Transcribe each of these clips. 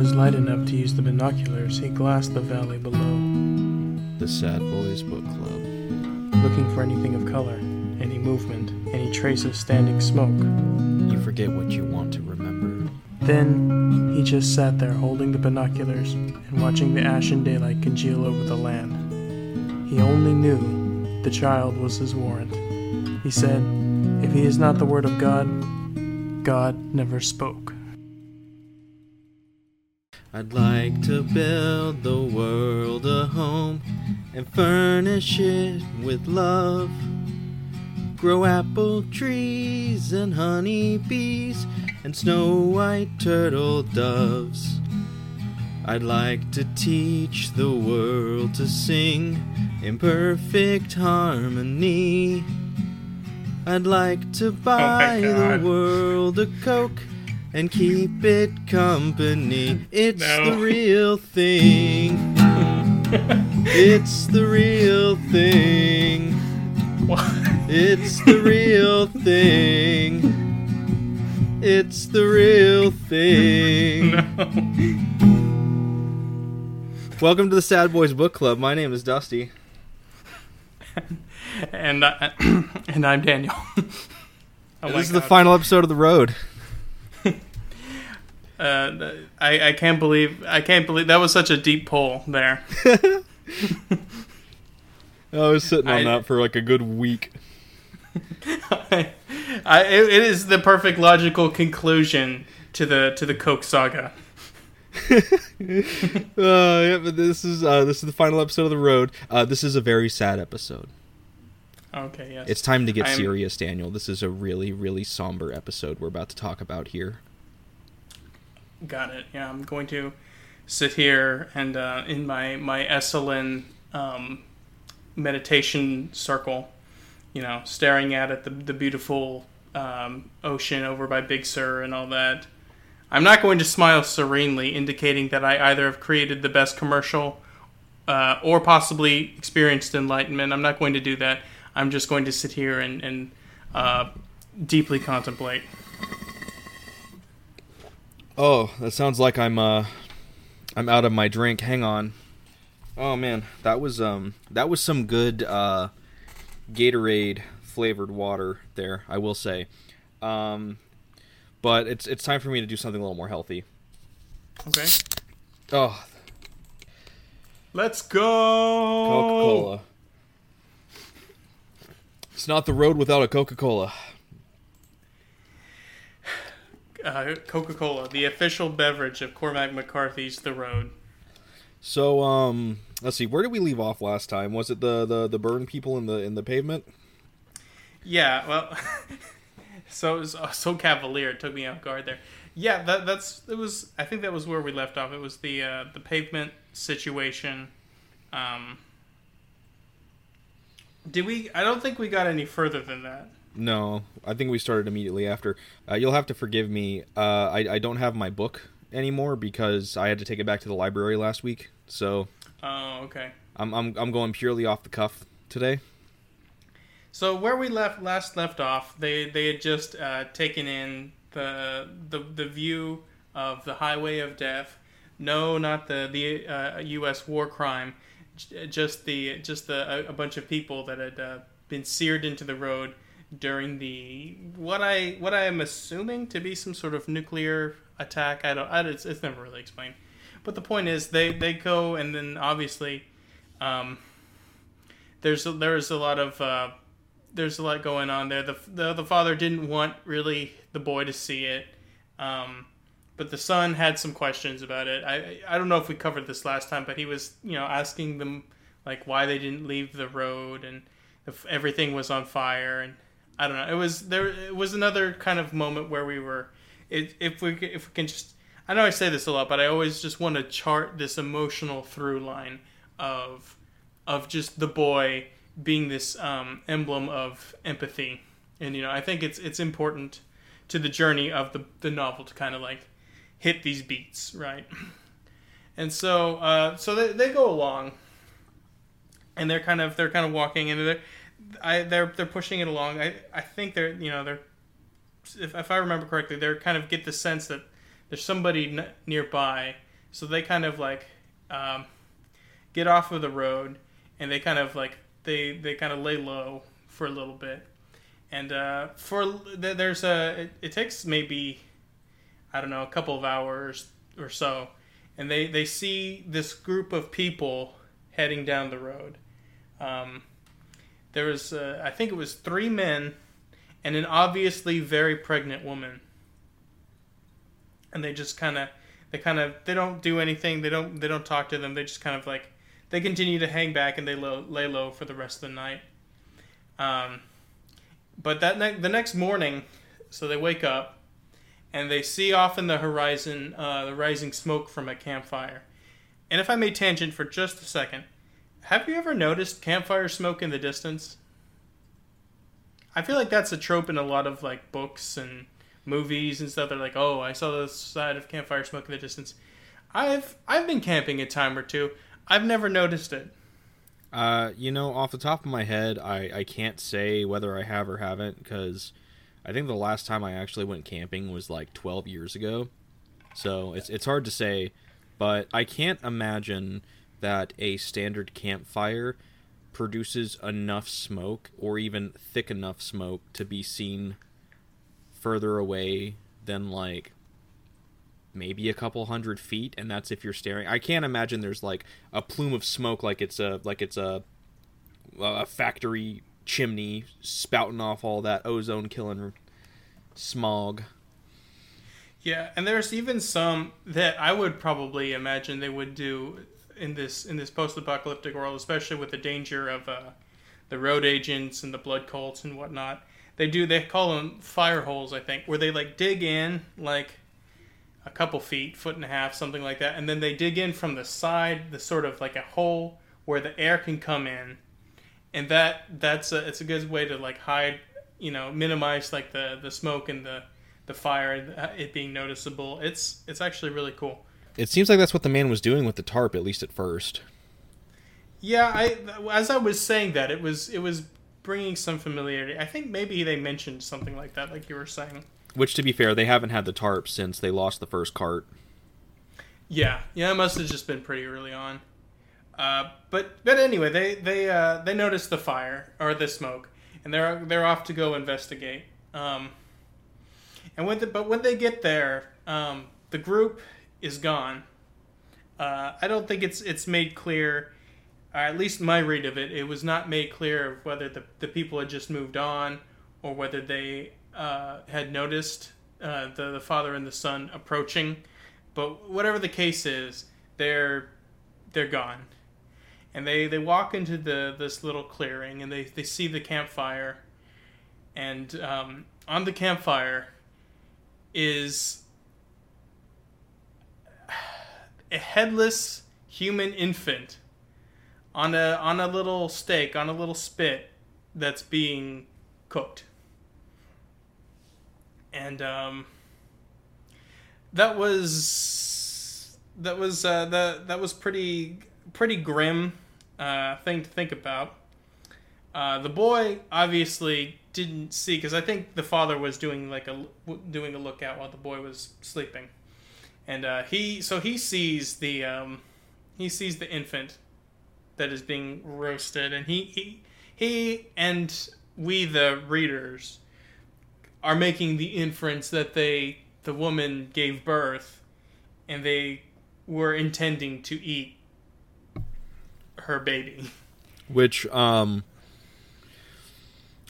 was light enough to use the binoculars, he glassed the valley below, The Sad Boys Book Club. looking for anything of color, any movement, any trace of standing smoke. You forget what you want to remember. Then he just sat there holding the binoculars and watching the ashen daylight congeal over the land. He only knew the child was his warrant. He said, If he is not the word of God, God never spoke. I'd like to build the world a home and furnish it with love. Grow apple trees and honey bees and snow white turtle doves. I'd like to teach the world to sing in perfect harmony. I'd like to oh buy the world a Coke and keep it company. It's No. the real thing. it's the real thing. What? It's the real thing. It's the real thing. No. Welcome to the Sad Boys Book Club. My name is Dusty. and I, uh, and I'm Daniel. Oh this is the final episode of The Road. Uh, I, I can't believe I can't believe that was such a deep pull there. I was sitting on I- that for like a good week. I, it, it is the perfect logical conclusion to the to the Coke saga. Uh, yeah, but this is uh, this is the final episode of The Road. Uh, this is a very sad episode. Okay, yes. It's time to get I'm- serious, Daniel. This is a really, really somber episode we're about to talk about here. Got it. Yeah, I'm going to sit here and uh, in my my Esalen um, meditation circle, you know, staring out at the the beautiful um, ocean over by Big Sur and all that. I'm not going to smile serenely, indicating that I either have created the best commercial uh, or possibly experienced enlightenment. I'm not going to do that. I'm just going to sit here and, and uh, deeply contemplate. Oh, that sounds like I'm uh I'm out of my drink. Hang on. Oh man, that was um that was some good uh Gatorade flavored water there, I will say. Um but it's it's time for me to do something a little more healthy. Okay. Oh, Let's go. Coca-Cola. It's not the road without a Coca-Cola. Uh, Coca Cola, the official beverage of Cormac McCarthy's The Road. So um let's see, where did we leave off last time? Was it the the, the burn people in the in the pavement? Yeah, well, so it was so cavalier. It took me off guard there. Yeah, that that's it was. I think that was where we left off. It was the uh, the pavement situation. Um, did we? I don't think we got any further than that. No, I think we started immediately after. Uh, you'll have to forgive me. Uh, I I don't have my book anymore because I had to take it back to the library last week. So Oh, okay. I'm I'm I'm going purely off the cuff today. So where we left last left off, they they had just uh, taken in the the the view of the highway of death. No, not the the uh, U.S. war crime, just the just the a, a bunch of people that had uh, been seared into the road during the what I what I am assuming to be some sort of nuclear attack. I don't. I, it's, it's never really explained. But the point is, they they go and then obviously. Um, there's a, there's a lot of uh, there's a lot going on there. The, the the father didn't want really the boy to see it, um, but the son had some questions about it. I I don't know if we covered this last time, but he was you know asking them like why they didn't leave the road and if everything was on fire and I don't know. It was there. It was another kind of moment where we were. It, if we if we can just I know I say this a lot, but I always just want to chart this emotional through line of of just the boy being this um, emblem of empathy, and you know I think it's it's important to the journey of the the novel to kind of like hit these beats right, and so uh, so they, they go along, and they're kind of they're kind of walking and they're I they're they're pushing it along. I I think they're you know they're if if I remember correctly they're kind of get the sense that there's somebody n- nearby So they kind of like um, get off of the road and they kind of like they they kind of lay low for a little bit. And uh, for there's a it, it takes maybe I don't know a couple of hours or so, and they they see this group of people heading down the road. Um, there was uh, I think it was three men and an obviously very pregnant woman. And they just kind of they kind of they don't do anything they don't they don't talk to them they just kind of like they continue to hang back and they lay low for the rest of the night. Um, but that ne- the next morning so they wake up and they see off in the horizon uh, the rising smoke from a campfire. And if i may tangent for just a second have you ever noticed campfire smoke in the distance i feel like that's a trope in a lot of like books and movies and stuff. They're like, "Oh, I saw the side of campfire smoke in the distance." I've I've been camping a time or two. I've never noticed it. Uh, you know, off the top of my head, I I can't say whether I have or haven't because I think the last time I actually went camping was like 12 years ago. So it's it's hard to say, but I can't imagine that a standard campfire produces enough smoke or even thick enough smoke to be seen further away than like maybe a couple hundred feet and that's if you're staring. I can't imagine there's like a plume of smoke like it's a like it's a a factory chimney spouting off all that ozone killing smog. Yeah and there's even some that i would probably imagine they would do in this in this post-apocalyptic world especially with the danger of uh, the road agents and the blood cults and whatnot they do they call them fire holes i think where they like dig in like a couple feet foot and a half something like that and then they dig in from the side the sort of like a hole where the air can come in and that that's a, it's a good way to like hide you know minimize like the the smoke and the the fire it being noticeable. It's it's actually really cool it seems like that's what the man was doing with the tarp at least at first yeah i as i was saying that it was it was bringing some familiarity. I think maybe they mentioned something like that, like you were saying. Which, to be fair, they haven't had the tarp since they lost the first cart. Yeah, yeah, it must have just been pretty early on. Uh, but but anyway, they they uh, they notice the fire or the smoke, and they're they're off to go investigate. Um, and when the, but when they get there, um, the group is gone. Uh, I don't think it's it's made clear or at least my read of it, it was not made clear of whether the, the people had just moved on or whether they uh, had noticed uh, the, the father and the son approaching. But whatever the case is, they're they're gone. And they, they walk into the this little clearing and they, they see the campfire. And um, on the campfire is a headless human infant on a on a little stake on a little spit that's being cooked and um, that was that was uh, that that was pretty pretty grim uh, thing to think about. Uh, the boy obviously didn't see because I think the father was doing like a doing a lookout while the boy was sleeping, and uh, he so he sees the um, he sees the infant that is being roasted, and he he he and we the readers are making the inference that they the woman gave birth, and they were intending to eat her baby. Which um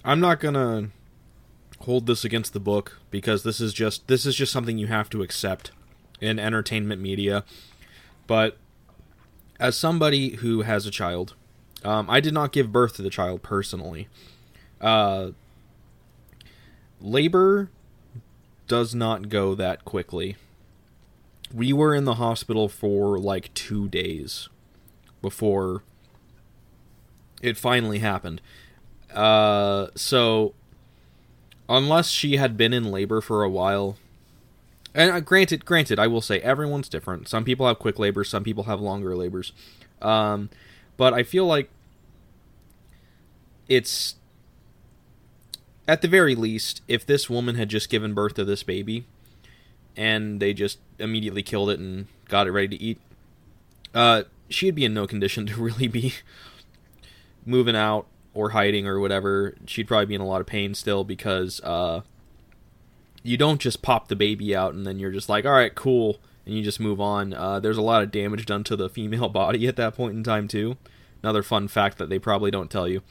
I'm not gonna hold this against the book because this is just this is just something you have to accept in entertainment media. But as somebody who has a child, um, I did not give birth to the child personally. Uh, labor does not go that quickly. We were in the hospital for like two days before it finally happened. Uh, so, unless she had been in labor for a while, and uh, granted, granted, I will say everyone's different. Some people have quick labors, some people have longer labors. Um, but I feel like it's at the very least, if this woman had just given birth to this baby and they just immediately killed it and got it ready to eat. Uh, she'd be in no condition to really be moving out or hiding or whatever. She'd probably be in a lot of pain still because uh, you don't just pop the baby out and then you're just like, all right, cool, and you just move on. Uh, there's a lot of damage done to the female body at that point in time too. Another fun fact that they probably don't tell you.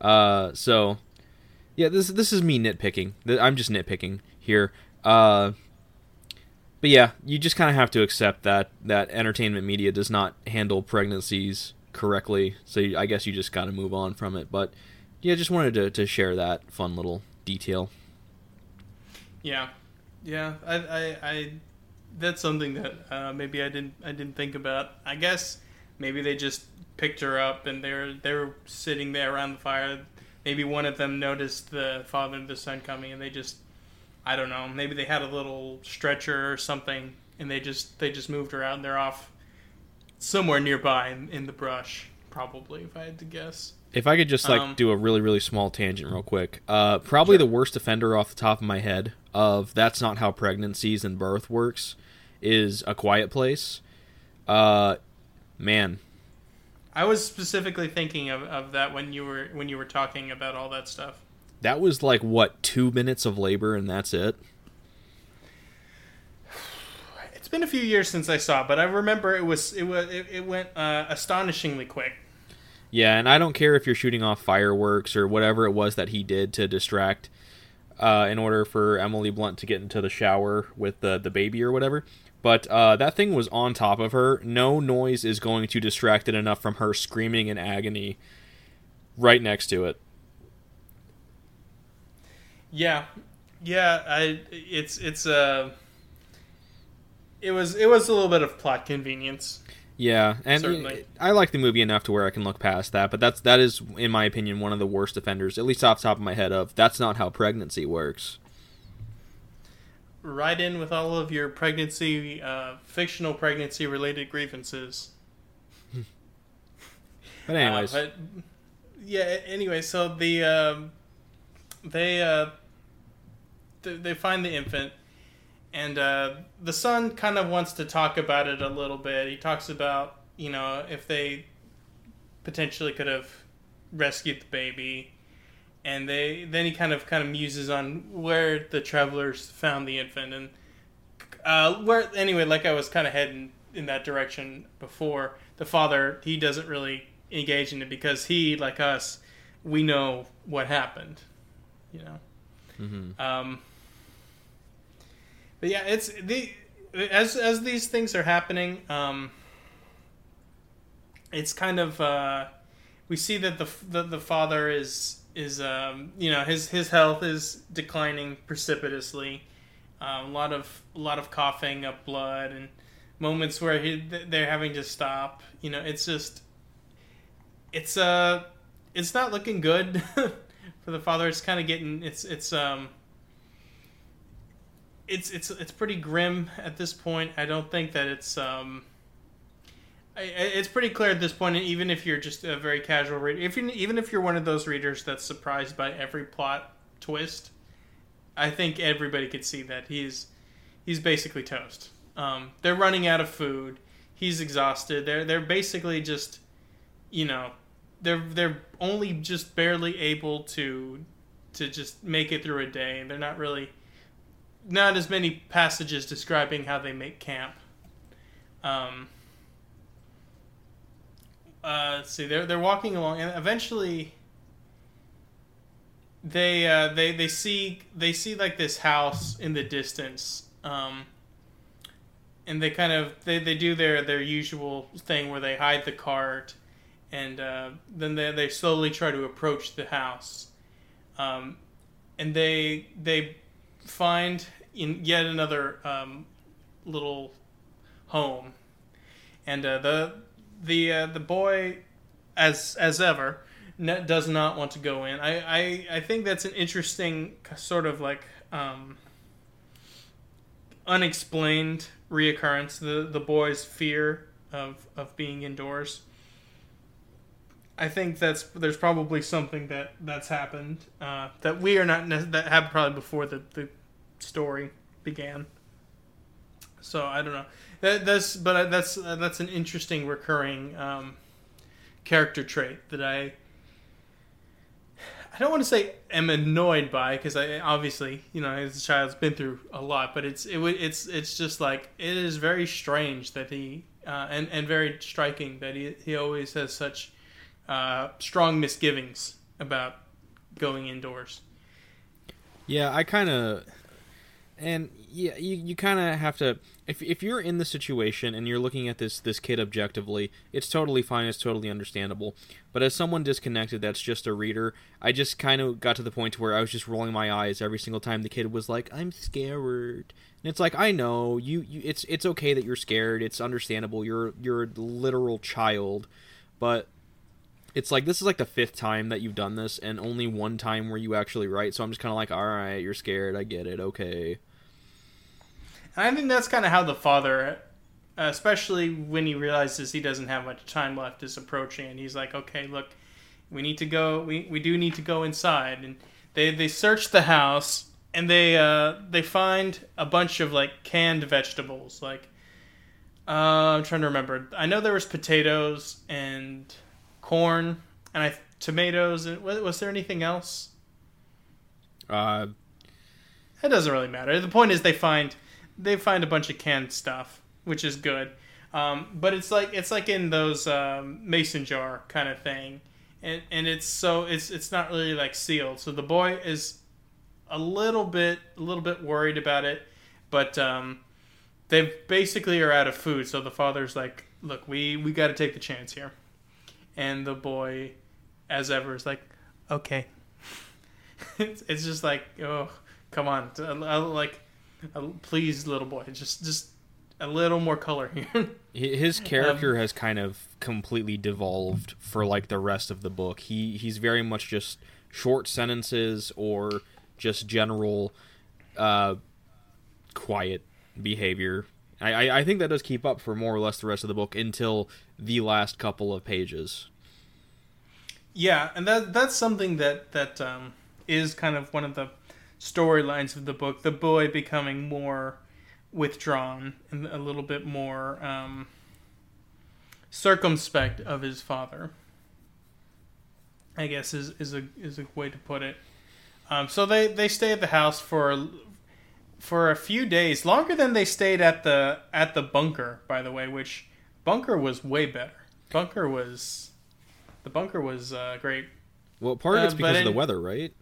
Uh, so, yeah, this this is me nitpicking. I'm just nitpicking here. Uh, but yeah, you just kind of have to accept that that entertainment media does not handle pregnancies correctly. So you, I guess you just got to move on from it. But yeah, just wanted to, to share that fun little detail. Yeah, yeah. I, I, I that's something that uh, maybe I didn't I didn't think about. I guess maybe they just picked her up and they're they're sitting there around the fire. Maybe one of them noticed the father and the son coming, and they just I don't know. Maybe they had a little stretcher or something, and they just they just moved her out, and they're off somewhere nearby in, in the brush, probably, if I had to guess. If I could just like um, do a really really small tangent real quick, uh, probably sure. the worst offender off the top of my head of that's not how pregnancies and birth works is a quiet place. Uh, man, I was specifically thinking of, of that when you were when you were talking about all that stuff. That was like what two minutes of labor and that's it It's been a few years since I saw, it, but I remember it was it was it, it went uh, astonishingly quick. Yeah, and I don't care if you're shooting off fireworks or whatever it was that he did to distract, uh, in order for Emily Blunt to get into the shower with the the baby or whatever. But uh, that thing was on top of her. No noise is going to distract it enough from her screaming in agony right next to it. Yeah, yeah. I it's it's uh it was it was a little bit of plot convenience. Yeah, and Certainly. I like the movie enough to where I can look past that, but that's that is, in my opinion, one of the worst offenders, at least off the top of my head. Of that's not how pregnancy works. Write in with all of your pregnancy, uh, fictional pregnancy related grievances. but anyways, uh, but yeah. Anyway, so the um, they uh, th- they find the infant and uh, the son kind of wants to talk about it a little bit. He talks about you know if they potentially could have rescued the baby, and they then he kind of kind of muses on where the travelers found the infant and uh, where anyway. Like I was kind of heading in that direction before. The father he doesn't really engage in it because he like us we know what happened, you know. Mm-hmm. Um, but yeah, it's the as as these things are happening, um, it's kind of uh, we see that the, the the father is is um, you know his his health is declining precipitously. Um, a lot of a lot of coughing up blood and moments where he, they're having to stop. You know, it's just it's uh it's not looking good for the father. It's kind of getting it's it's um it's it's it's pretty grim at this point. I don't think that it's um, it's pretty clear at this point. Even if you're just a very casual reader, if you even if you're one of those readers that's surprised by every plot twist, I think everybody could see that he's he's basically toast. Um, they're running out of food. He's exhausted. They're they're basically just, you know, they're they're only just barely able to to just make it through a day. They're not really not as many passages describing how they make camp. Um, uh, see, they're they're walking along, and eventually they uh, they they see they see like this house in the distance, um, and they kind of they, they do their their usual thing where they hide the cart, and uh, then they they slowly try to approach the house, um, and they they find in yet another um, little home, and uh, the the uh, the boy, as as ever, does not want to go in. I, I I think that's an interesting sort of like um, unexplained reoccurrence. The the boy's fear of of being indoors. I think that's there's probably something that that's happened uh, that we are not that happened probably before the, the story began. So I don't know. That, that's but that's that's an interesting recurring um, character trait that I I don't want to say am annoyed by because I obviously you know as a child's been through a lot, but it's it it's it's just like it is very strange that he uh, and and very striking that he he always has such uh, strong misgivings about going indoors. Yeah, I kind of and yeah, you, you kind of have to if if you're in the situation and you're looking at this this kid objectively, it's totally fine, it's totally understandable. But as someone disconnected that's just a reader, I just kind of got to the point where I was just rolling my eyes every single time the kid was like, "I'm scared." And it's like, "I know, you, you it's it's okay that you're scared. It's understandable. You're you're a literal child." But it's like this is like the fifth time that you've done this and only one time where you actually right. So I'm just kind of like, "All right, you're scared. I get it. Okay." And I think that's kind of how the father, especially when he realizes he doesn't have much time left, is approaching. And he's like, okay, look, we need to go. We, we do need to go inside. And they, they search the house and they uh, they find a bunch of like canned vegetables. Like uh, I'm trying to remember. I know there was potatoes and corn and I tomatoes. And was there anything else? Uh, it doesn't really matter. The point is they find they find a bunch of canned stuff, which is good. Um, but it's like it's like in those um, mason jar kind of thing, and and it's so it's it's not really like sealed. So the boy is a little bit a little bit worried about it, but um, they basically are out of food. So the father's like, "Look, we we got to take the chance here," and the boy, as ever, is like, "Okay." it's, it's just like, oh, come on, like please, little boy, just just a little more color here. His character um, has kind of completely devolved for like the rest of the book. He he's very much just short sentences or just general uh, quiet behavior. I, I think that does keep up for more or less the rest of the book until the last couple of pages. Yeah, and that that's something that that um, is kind of one of the storylines of the book, the boy becoming more withdrawn and a little bit more um, circumspect of his father. I guess is is a is a way to put it. Um, so they they stay at the house for for a few days, longer than they stayed at the at the bunker. By the way, which bunker was way better. Bunker was the bunker was uh, great. Well, part of it's uh, because of the weather, right?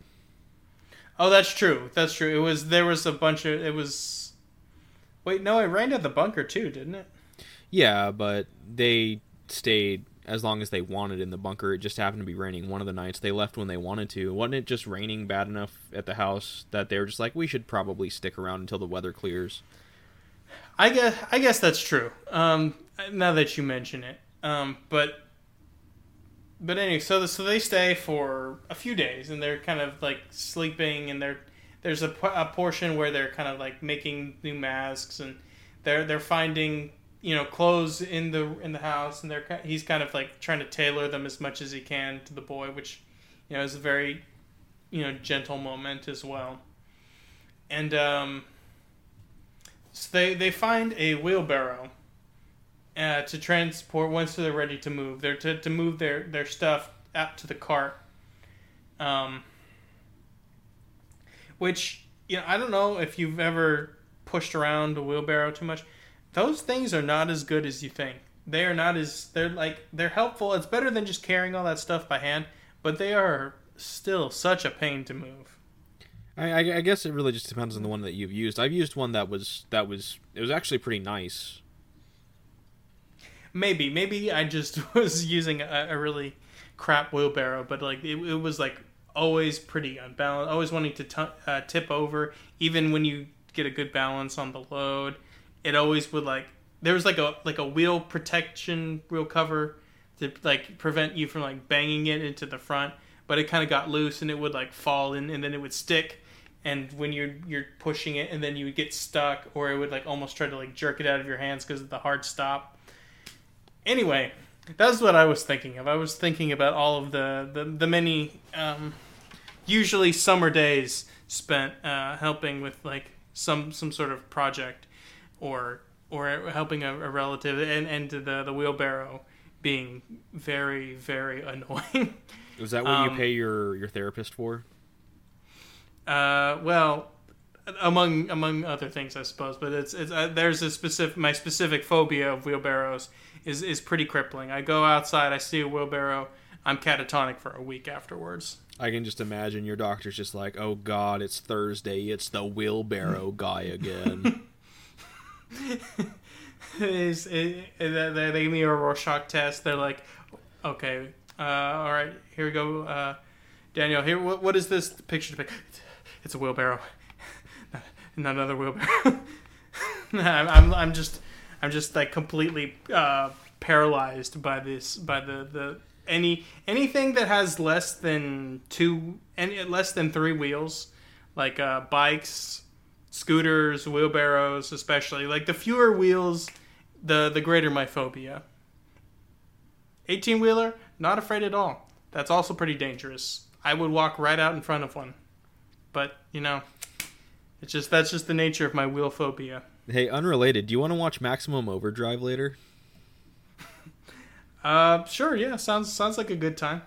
Oh, that's true. That's true. It was there was a bunch of it was. Wait, no, it rained at the bunker too, didn't it? Yeah, but they stayed as long as they wanted in the bunker. It just happened to be raining one of the nights. They left when they wanted to. Wasn't it just raining bad enough at the house that they were just like, we should probably stick around until the weather clears? I guess I guess that's true. Um, now that you mention it, um, but but anyway, so the, so they stay for a few days, and they're kind of like sleeping, and they're there's a, a portion where they're kind of like making new masks, and they're they're finding you know clothes in the in the house, and they're he's kind of like trying to tailor them as much as he can to the boy, which you know is a very you know gentle moment as well, and um, so they they find a wheelbarrow uh, to transport once they're ready to move. They're to, to move their, their stuff out to the cart. Um, which you know, I don't know if you've ever pushed around a wheelbarrow too much. Those things are not as good as you think. They are not as they're like they're helpful. It's better than just carrying all that stuff by hand, but they are still such a pain to move. I, I guess it really just depends on the one that you've used. I've used one that was that was it was actually pretty nice maybe maybe I just was using a, a really crap wheelbarrow, but like it, it, was like always pretty unbalanced, always wanting to t- uh, tip over, even when you get a good balance on the load. It always would like there was like a like a wheel protection wheel cover to like prevent you from like banging it into the front, but it kind of got loose and it would like fall in and then it would stick. And when you're you're pushing it, and then you would get stuck, or it would like almost try to like jerk it out of your hands because of the hard stop Anyway, that's what I was thinking of. I was thinking about all of the the, the many um, usually summer days spent uh, helping with like some some sort of project or or helping a, a relative, and and the the wheelbarrow being very very annoying. Is that what Um, you pay your your therapist for? Uh, well, among among other things, I suppose. But it's it's uh, there's a specific my specific phobia of wheelbarrows is is pretty crippling. I go outside, I see a wheelbarrow, I'm catatonic for a week afterwards. I can just imagine your doctor's just like, "Oh God, it's Thursday. It's the wheelbarrow guy again." is it, it, they they give me a Rorschach test. They're like, okay, uh, all right, here we go, uh, Daniel. Here, what, what is this picture? To pick? It's a wheelbarrow, not, not another wheelbarrow. I'm, I'm I'm just I'm just like completely uh, paralyzed by this by the the any anything that has less than two any less than three wheels, like uh, bikes, scooters, wheelbarrows, especially like the fewer wheels, the the greater my phobia. Eighteen wheeler, not afraid at all. That's also pretty dangerous. I would walk right out in front of one, but you know, it's just that's just the nature of my wheel phobia. hey, unrelated. Do you want to watch Maximum Overdrive later? Uh, sure, yeah, sounds sounds like a good time.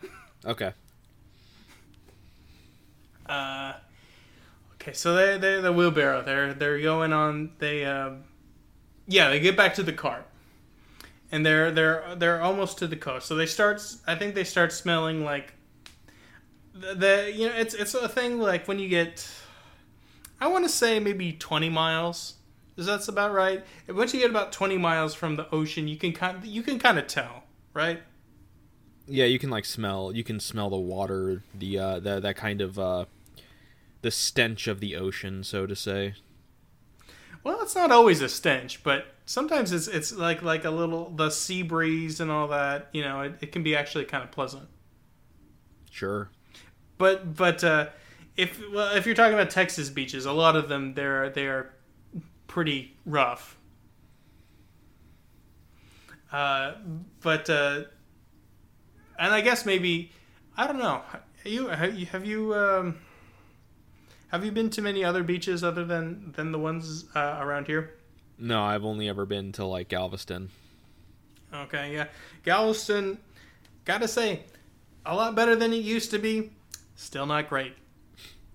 Okay. Uh, okay, so they they the wheelbarrow. They're they're going on. They uh, yeah, they get back to the cart, and they're they're they're almost to the coast. So they start. I think they start smelling like the, the you know it's it's a thing like when you get. I want to say maybe twenty miles. Is that's about right? Once you get about twenty miles from the ocean, you can kind you can kind of tell, right? Yeah, you can like smell. You can smell the water, the uh, that that kind of uh, the stench of the ocean, so to say. Well, it's not always a stench, but sometimes it's it's like like a little the sea breeze and all that. You know, it, it can be actually kind of pleasant. Sure. But but uh, if well, if you're talking about Texas beaches, a lot of them they're they are pretty rough. Uh, but uh, and I guess maybe I don't know. You have you have you um, have you been to many other beaches other than than the ones uh, around here? No, I've only ever been to like Galveston. Okay, yeah. Galveston, gotta say, a lot better than it used to be. Still not great.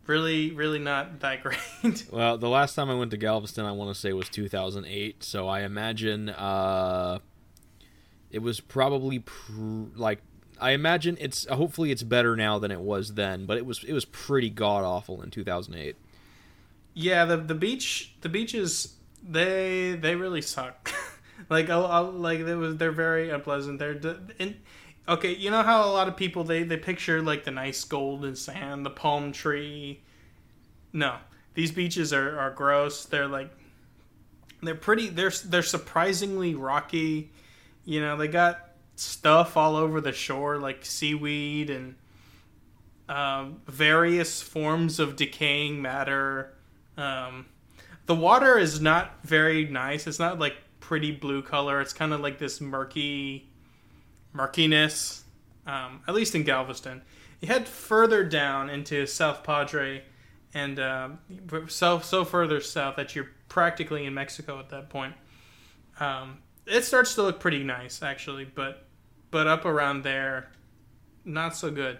Really, really not that great. Well, the last time I went to Galveston, I want to say was 2008. So I imagine uh, it was probably pr- like I imagine it's hopefully it's better now than it was then, but it was it was pretty god awful in 2008. yeah, the the beach, the beaches, they they really suck. like a, a, like they was they're very unpleasant. They're d- in, okay. You know how a lot of people they they picture like the nice golden sand, the palm tree. No, these beaches are are gross. They're like they're pretty. They're they're surprisingly rocky. You know, they got stuff all over the shore like seaweed and um, various forms of decaying matter. Um, the water is not very nice. It's not like pretty blue color. It's kind of like this murky murkiness. Um, at least in Galveston. You head further down into South Padre, and um, so so further south that you're practically in Mexico at that point. Um, it starts to look pretty nice actually, but but up around there, not so good.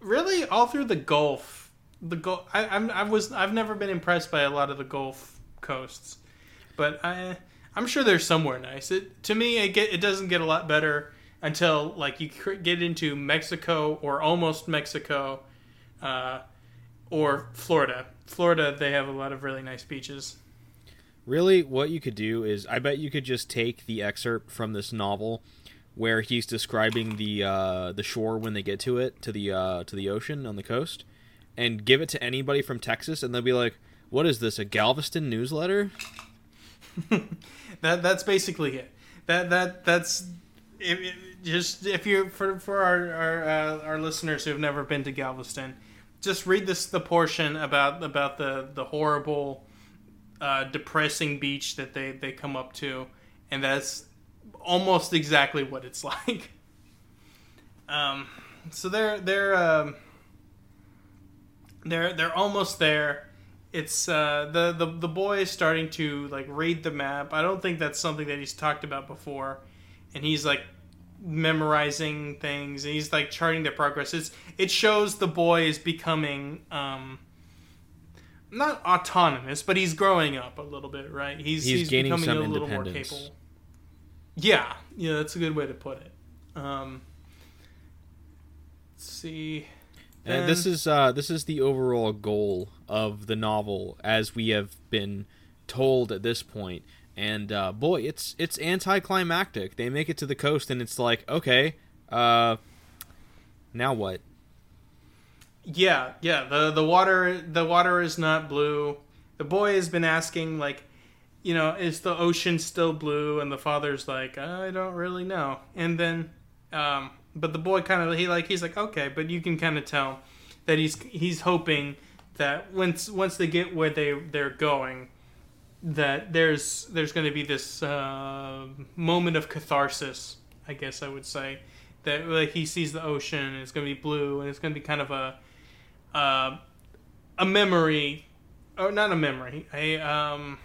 Really, all through the Gulf, the Gulf. I, I'm I was I've never been impressed by a lot of the Gulf coasts, but I I'm sure there's somewhere nice. It to me it get it doesn't get a lot better until like you get into Mexico or almost Mexico, uh, or Florida. Florida they have a lot of really nice beaches. Really, what you could do is I bet you could just take the excerpt from this novel where he's describing the uh, the shore when they get to it to the uh, to the ocean on the coast, and give it to anybody from Texas, and they'll be like, "What is this? A Galveston newsletter?" that that's basically it. That that that's if, if- just if you for for our our, uh, our listeners who have never been to Galveston, just read this the portion about about the the horrible, uh, depressing beach that they they come up to, and that's almost exactly what it's like. Um, so they're they're um, they're they're almost there, it's uh, the the the boy is starting to like read the map. I don't think that's something that he's talked about before, and he's like memorizing things. And he's like charting their progress. It's it shows the boy is becoming um, not autonomous, but he's growing up a little bit, right? He's He's he's, gaining becoming some a little more capable. Yeah, yeah, that's a good way to put it. Um, let's see. And this is uh, this is the overall goal of the novel, as we have been told at this point. And uh, boy, it's it's anticlimactic. They make it to the coast, and it's like, okay, uh, now what? Yeah, yeah. The the water the water is not blue. The boy has been asking like, you know, is the ocean still blue? And the father's like, I don't really know. And then, um, but the boy kind of he like he's like okay, but you can kind of tell that he's he's hoping that once once they get where they they're going, that there's there's going to be this uh, moment of catharsis. I guess I would say that like he sees the ocean and it's going to be blue and it's going to be kind of a uh, a memory, or not a memory, a um,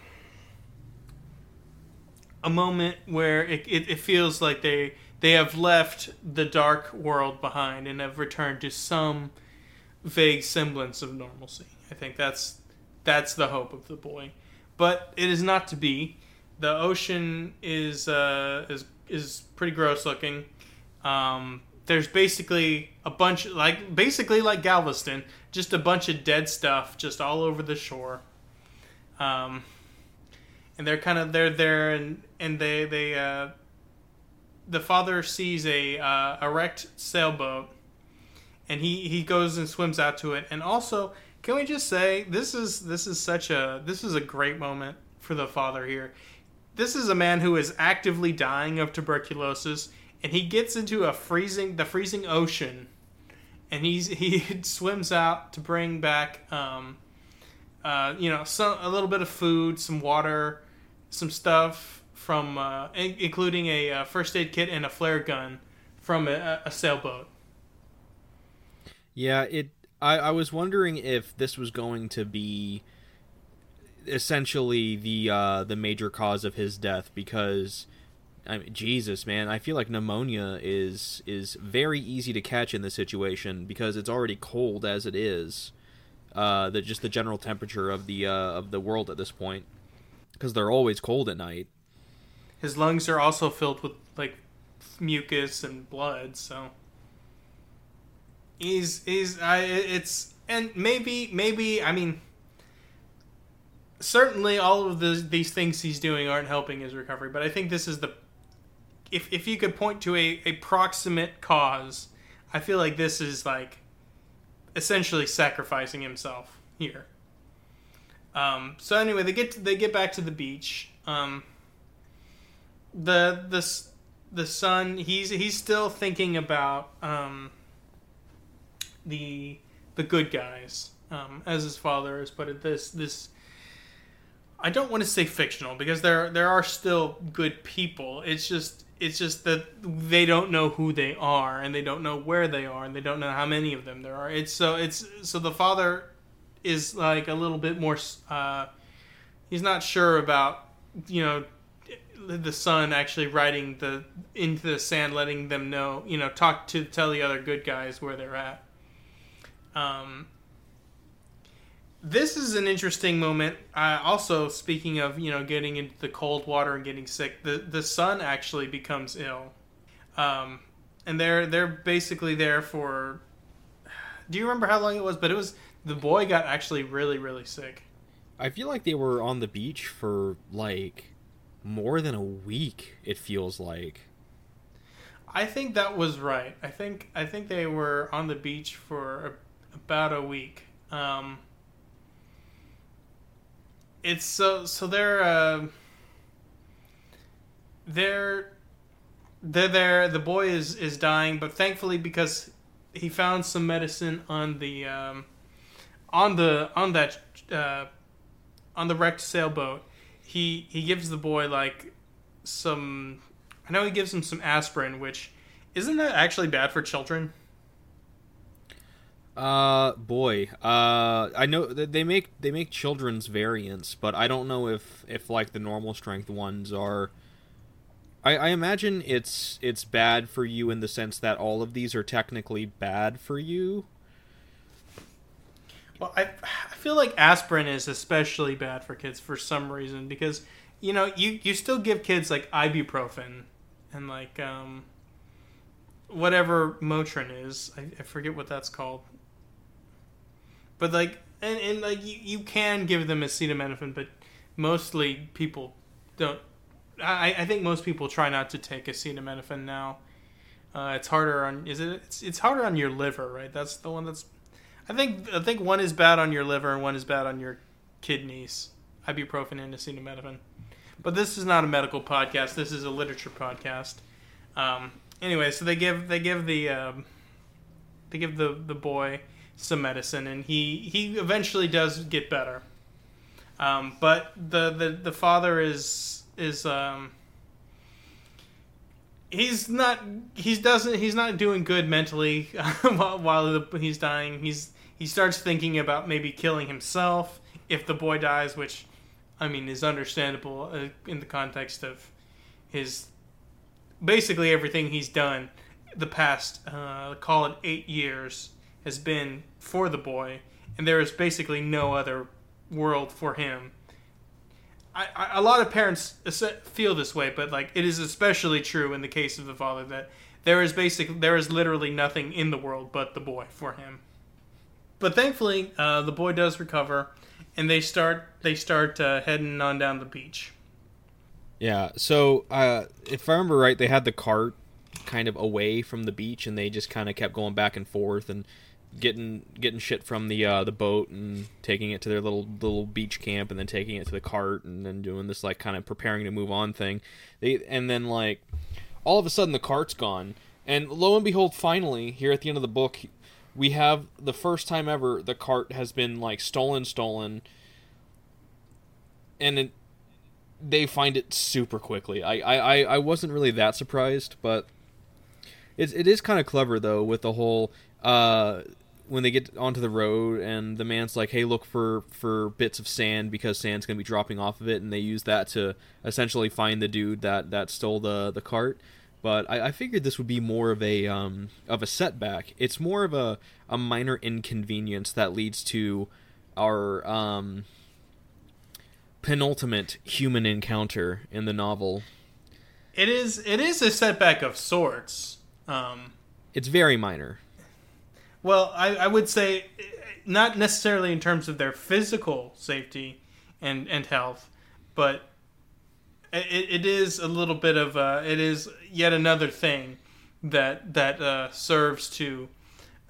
a moment where it, it, it feels like they they have left the dark world behind and have returned to some vague semblance of normalcy. I think that's that's the hope of the boy, but it is not to be. The ocean is uh, is is pretty gross looking. Um, there's basically a bunch like basically like Galveston, just a bunch of dead stuff just all over the shore. Um, and they're kind of they're there and and they they uh, the father sees a uh, a wrecked sailboat, and he he goes and swims out to it. And also, can we just say this is this is such a this is a great moment for the father here. This is a man who is actively dying of tuberculosis, and he gets into a freezing the freezing ocean, and he's he swims out to bring back um, uh, you know some a little bit of food, some water, some stuff from uh, in- including a uh, first aid kit and a flare gun from a, a sailboat. Yeah, it. I, I was wondering if this was going to be essentially the uh, the major cause of his death because I mean, Jesus, man, I feel like pneumonia is is very easy to catch in this situation because it's already cold as it is. Uh, the just the general temperature of the uh, of the world at this point because they're always cold at night. His lungs are also filled with like mucus and blood, so he's he's I it's and maybe maybe I mean certainly all of the, these things he's doing aren't helping his recovery, but I think this is the if if you could point to a, a proximate cause, I feel like this is like essentially sacrificing himself here. Um, so anyway, they get to, they get back to the beach. Um, the the the son he's he's still thinking about um, the the good guys um, as his father has put it. This this I don't want to say fictional because there there are still good people. It's just it's just that they don't know who they are and they don't know where they are and they don't know how many of them there are. It's so it's so the father is like a little bit more. Uh, he's not sure about you know the son actually writing the into the sand, letting them know you know talk to tell the other good guys where they're at. Um, this is an interesting moment. Uh, also, speaking of you know getting into the cold water and getting sick, the the son actually becomes ill, um, and they're they're basically there for. Do you remember how long it was? But it was the boy got actually really really sick. I feel like they were on the beach for like more than a week. It feels like. I think that was right. I think I think they were on the beach for a, about a week. Um, it's so so they're uh, they're they're there. The boy is is dying, but thankfully because he found some medicine on the um, on the on that uh, on the wrecked sailboat. He he gives the boy like some. I know he gives him some aspirin, which isn't that actually bad for children? Uh, boy. Uh, I know they make they make children's variants, but I don't know if if like the normal strength ones are. I, I imagine it's it's bad for you in the sense that all of these are technically bad for you. Well, I, I feel like aspirin is especially bad for kids for some reason because you know you you still give kids like ibuprofen and like um whatever Motrin is. I, I forget what that's called. But like and, and like you, you can give them acetaminophen, but mostly people don't. I, I think most people try not to take acetaminophen now. Uh, it's harder on is it it's, it's harder on your liver, right? That's the one that's I think I think one is bad on your liver and one is bad on your kidneys. Ibuprofen and acetaminophen. But this is not a medical podcast. This is a literature podcast. Um, anyway, so they give they give the um, they give the the boy some medicine, and he he eventually does get better. Um, but the, the the father is is um, he's not he's doesn't he's not doing good mentally while, the, he's dying. He's he starts thinking about maybe killing himself if the boy dies, which I mean is understandable uh, in the context of his basically everything he's done the past uh, call it eight years has been for the boy, and there is basically no other world for him. I, I, a lot of parents feel this way, but like it is especially true in the case of the father that there is basically there is literally nothing in the world but the boy for him. But thankfully, uh, the boy does recover, and they start they start uh, heading on down the beach. Yeah. So uh, if I remember right, they had the cart kind of away from the beach, and they just kind of kept going back and forth and getting getting shit from the uh, the boat and taking it to their little little beach camp, and then taking it to the cart, and then doing this like kind of preparing to move on thing. They and then like all of a sudden the cart's gone, and lo and behold, finally here at the end of the book, we have the first time ever the cart has been like stolen, stolen, and it, they find it super quickly. I, I, I wasn't really that surprised, but it, it is kind of clever though with the whole uh, when they get onto the road and the man's like, "Hey, look for for bits of sand because sand's gonna be dropping off of it," and they use that to essentially find the dude that that stole the the cart but I, I, figured this would be more of a um, of a setback. It's more of a, a minor inconvenience that leads to our um, penultimate human encounter in the novel. It is it is a setback of sorts. Um, it's very minor. Well, I, I would say not necessarily in terms of their physical safety and, and health, but it, it is a little bit of a, it is yet another thing that that uh, serves to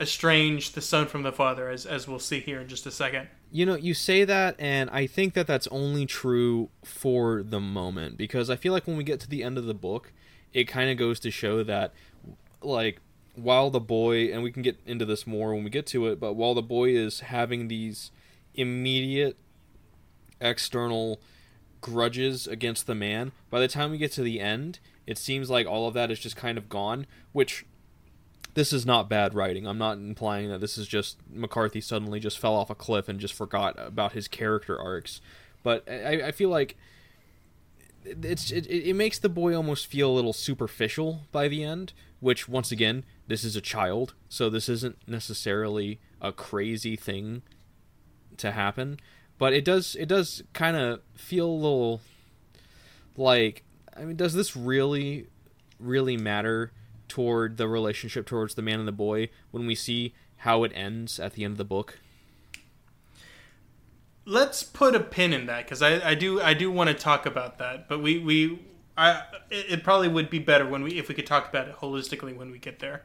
estrange the son from the father, as as we'll see here in just a second. You know, you say that, and I think that that's only true for the moment because I feel like when we get to the end of the book, it kind of goes to show that, like, while the boy, and we can get into this more when we get to it, but while the boy is having these immediate external grudges against the man, by the time we get to the end, it seems like all of that is just kind of gone, which this is not bad writing. I'm not implying that this is just McCarthy suddenly just fell off a cliff and just forgot about his character arcs. But I, I feel like it's it, it makes the boy almost feel a little superficial by the end, which once again, this is a child, so this isn't necessarily a crazy thing to happen but it does it does kind of feel a little like I mean, does this really really matter toward the relationship towards the man and the boy when we see how it ends at the end of the book? Let's put a pin in that because I, I do I do want to talk about that, but we we I it, it probably would be better when we if we could talk about it holistically when we get there.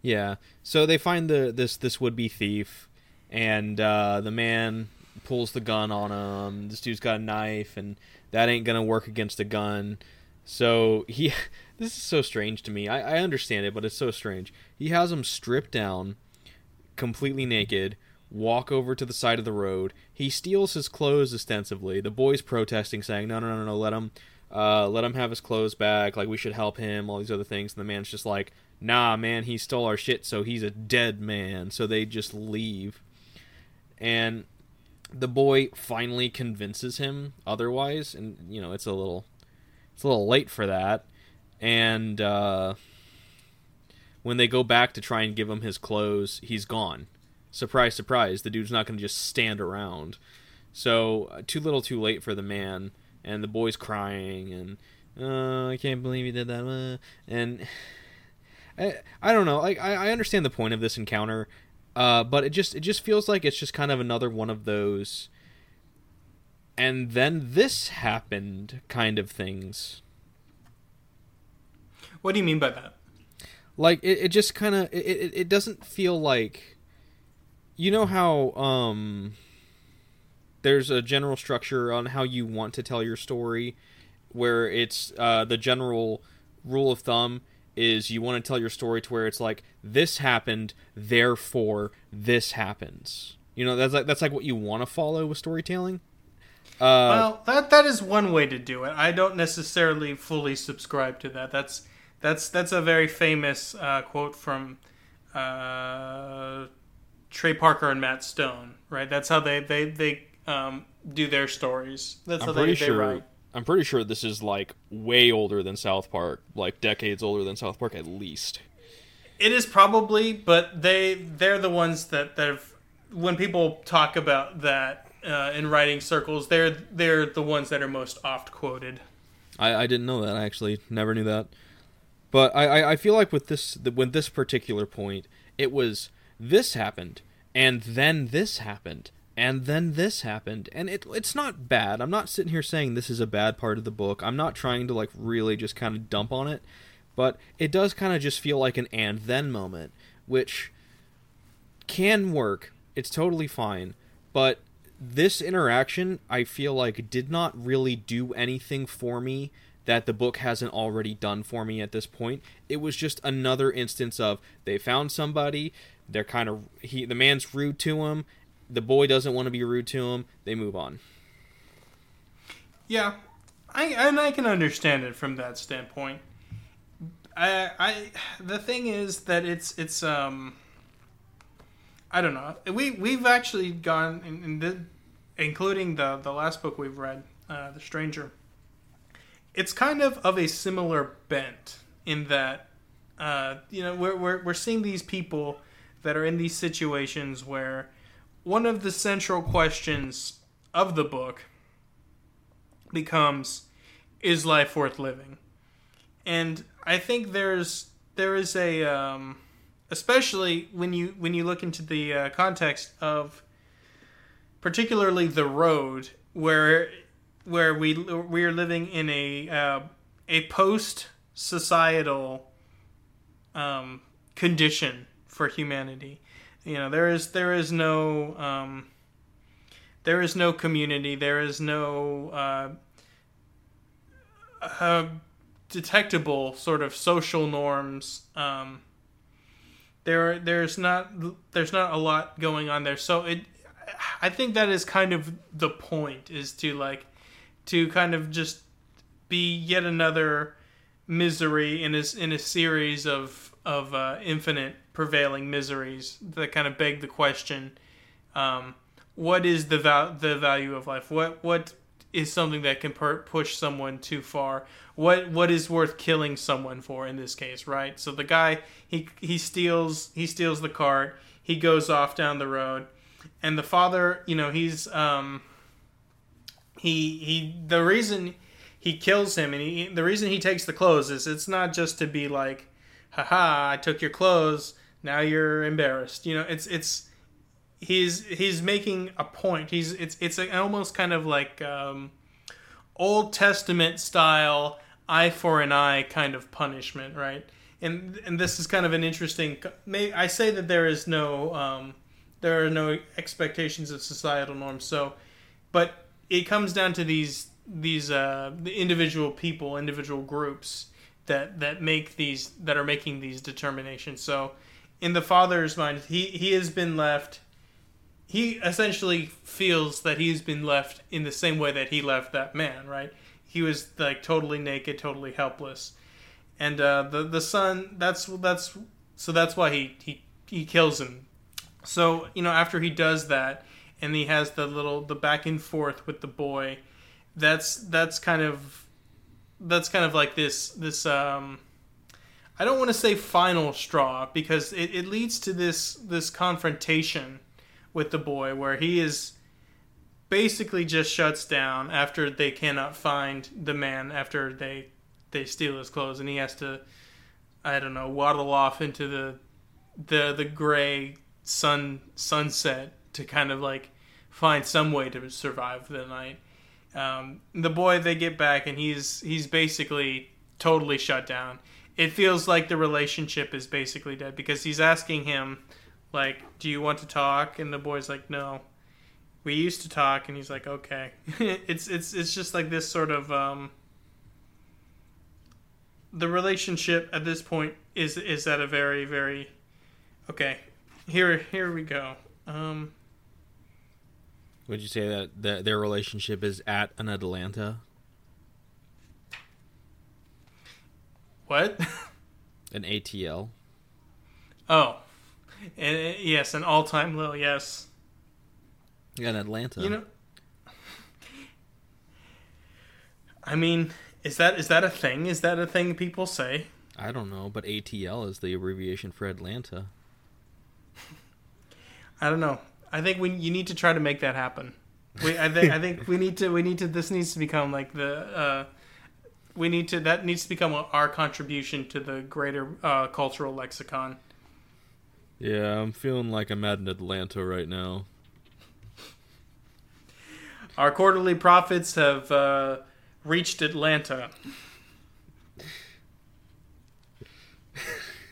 Yeah. So they find the this this would be thief, and uh, the man pulls the gun on him. This dude's got a knife, and that ain't gonna work against a gun. So he, this is so strange to me. I, I understand it, but it's so strange. He has him stripped down, completely naked, walk over to the side of the road. He steals his clothes ostensibly. The boys protesting, saying, "No, no, no, no, let him." uh, let him have his clothes back. Like we should help him. All these other things. And the man's just like, nah, man, he stole our shit, so he's a dead man. So they just leave. And the boy finally convinces him otherwise, and you know it's a little, it's a little late for that. And uh, when they go back to try and give him his clothes, he's gone. Surprise, surprise! The dude's not going to just stand around. So uh, too little, too late for the man, and the boy's crying, and uh, I can't believe he did that. Uh, and I, I don't know. Like I, I understand the point of this encounter, uh, but it just it just feels like it's just kind of another one of those. And then this happened, kind of things. What do you mean by that? Like it, it just kind of it, it, it doesn't feel like, you know how um. There's a general structure on how you want to tell your story, where it's uh, the general rule of thumb is you want to tell your story to where it's like this happened, therefore this happens. You know, that's like that's like what you want to follow with storytelling. Uh, well, that that is one way to do it. I don't necessarily fully subscribe to that. That's that's that's a very famous uh, quote from uh, Trey Parker and Matt Stone, right? That's how they they they um, do their stories. That's I'm how they, sure, they write. I'm pretty sure this is like way older than South Park, like decades older than South Park at least. It is probably, but they they're the ones that that have when people talk about that uh, in writing circles, they're they're the ones that are most oft quoted. I, I didn't know that. I actually never knew that. But I, I, I feel like with this when this particular point, it was this happened and then this happened and then this happened and it it's not bad. I'm not sitting here saying this is a bad part of the book. I'm not trying to like really just kind of dump on it but it does kind of just feel like an and then moment which can work. It's totally fine. But this interaction i feel like did not really do anything for me that the book hasn't already done for me at this point. It was just another instance of they found somebody they're kind of he the man's rude to him the boy doesn't want to be rude to him. They move on. Yeah, I and I can understand it from that standpoint. I I the thing is that it's it's um I don't know. We we've actually gone in, in the, including the the last book we've read, uh, The Stranger. It's kind of of a similar bent in that uh, you know we're, we're we're seeing these people that are in these situations where one of the central questions of the book becomes is life worth living? And i think there's there is a um, especially when you when you look into the uh, context of particularly the road where where we we are living in a uh, a post societal um, condition for humanity you know there is there is no um, there is no community. There is no uh, uh, detectable sort of social norms. Um, there there's not there's not a lot going on there. So it i think that is kind of the point is to like to kind of just be yet another misery in a, in a series of of uh, infinite prevailing miseries that kind of beg the question um, what is the val- the value of life? What what is something that can per- push someone too far? What what is worth killing someone for in this case right? So the guy he he steals he steals the cart he goes off down the road and the father you know he's um he he the reason he kills him and he the reason he takes the clothes is it's not just to be like haha i took your clothes now you're embarrassed. You know, it's it's he's he's making a point. He's it's it's almost kind of like um, Old Testament style eye for an eye kind of punishment, right? And and this is kind of an interesting. May I say that there is no um, there are no expectations of societal norms. So, but it comes down to these these uh, the individual people, individual groups that that make these that are making these determinations. So in the father's mind, he he has been left. He essentially feels that he's been left in the same way that he left that man. Right? he was like totally naked, totally helpless, and uh, the the son that's that's so that's why he he he kills him. So you know after he does that, and he has the little the back and forth with the boy, that's that's kind of that's kind of like this this um I don't want to say final straw because it, it leads to this this confrontation with the boy where he is basically just shuts down after they cannot find the man after they they steal his clothes and he has to I don't know waddle off into the the the gray sun sunset to kind of like find some way to survive the night. Um, the boy they get back and he's he's basically totally shut down. It feels like the relationship is basically dead because he's asking him like, "Do you want to talk?" and the boy's like, "No." We used to talk and he's like, "Okay." it's it's it's just like this sort of um the relationship at this point is is at a very very okay. Here here we go. Um would you say that the, their relationship is at an Atlanta? What? An ATL. Oh, and, yes, an all-time low. Yes. Yeah, In Atlanta. You know. I mean, is that is that a thing? Is that a thing people say? I don't know, but ATL is the abbreviation for Atlanta. I don't know. I think we you need to try to make that happen. We, I think I think we need to we need to this needs to become like the uh, we need to that needs to become our contribution to the greater uh, cultural lexicon. Yeah, I'm feeling like I'm at an Atlanta right now. Our quarterly profits have uh, reached Atlanta.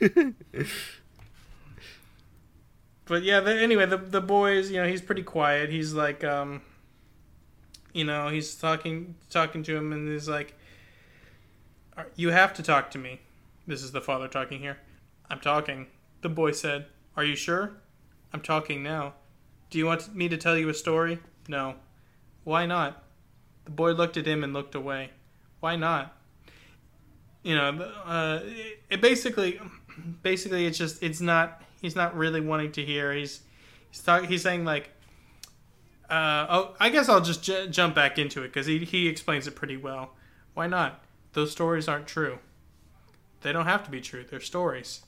but yeah, the, anyway, the the boys, you know, he's pretty quiet. He's like, um, you know, he's talking talking to him, and he's like, "You have to talk to me." This is the father talking here. I'm talking. The boy said, "Are you sure?" I'm talking now. Do you want me to tell you a story? No. Why not? The boy looked at him and looked away. Why not? You know, uh, it, basically, basically, it's just it's not he's not really wanting to hear. He's he's talking. He's saying like, uh, oh, I guess I'll just j- jump back into it because he he explains it pretty well. Why not? Those stories aren't true. They don't have to be true. They're stories.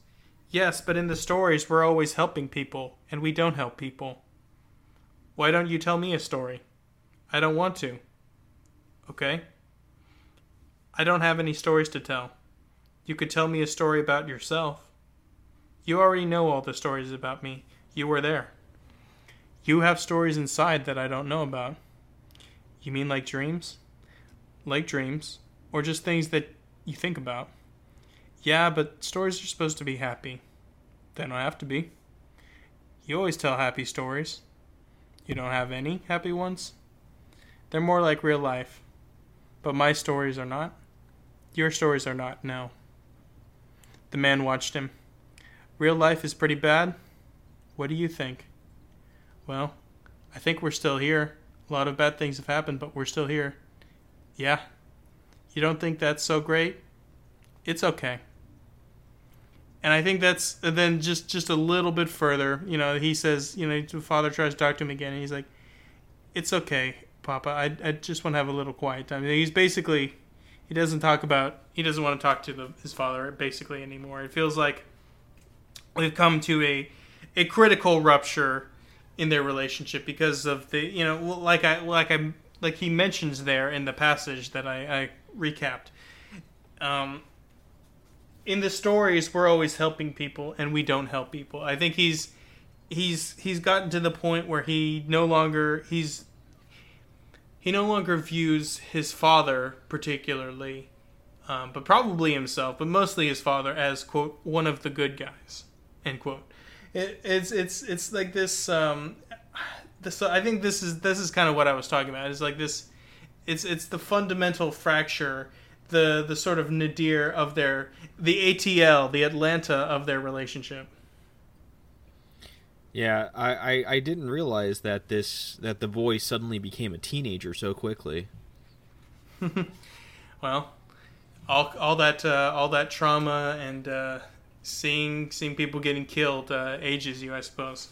Yes, but in the stories we're always helping people, and we don't help people. Why don't you tell me a story? I don't want to. Okay? I don't have any stories to tell. You could tell me a story about yourself. You already know all the stories about me. You were there. You have stories inside that I don't know about. You mean like dreams? Like dreams. Or just things that you think about. Yeah, but stories are supposed to be happy. They don't have to be. You always tell happy stories. You don't have any happy ones? They're more like real life. But my stories are not. Your stories are not, no. The man watched him. Real life is pretty bad? What do you think? Well, I think we're still here. A lot of bad things have happened, but we're still here. Yeah. You don't think that's so great? It's okay. And I think that's then just just a little bit further. You know, he says, you know, the father tries to talk to him again, and he's like, "It's okay, Papa. I I just want to have a little quiet time." He's basically he doesn't talk about he doesn't want to talk to the, his father basically anymore. It feels like we've come to a a critical rupture in their relationship because of the you know like I like I like he mentions there in the passage that I, I recapped. Um, in the stories, we're always helping people, and we don't help people. I think he's he's he's gotten to the point where he no longer he's he no longer views his father particularly, um, but probably himself, but mostly his father as quote one of the good guys end quote. It, it's it's it's like this. Um, this I think this is this is kind of what I was talking about. It's like this. It's it's the fundamental fracture, the the sort of nadir of their the ATL, the Atlanta of their relationship. Yeah, I, I, I didn't realize that this that the boy suddenly became a teenager so quickly. well, all all that uh, all that trauma and uh, seeing seeing people getting killed uh, ages you, I suppose.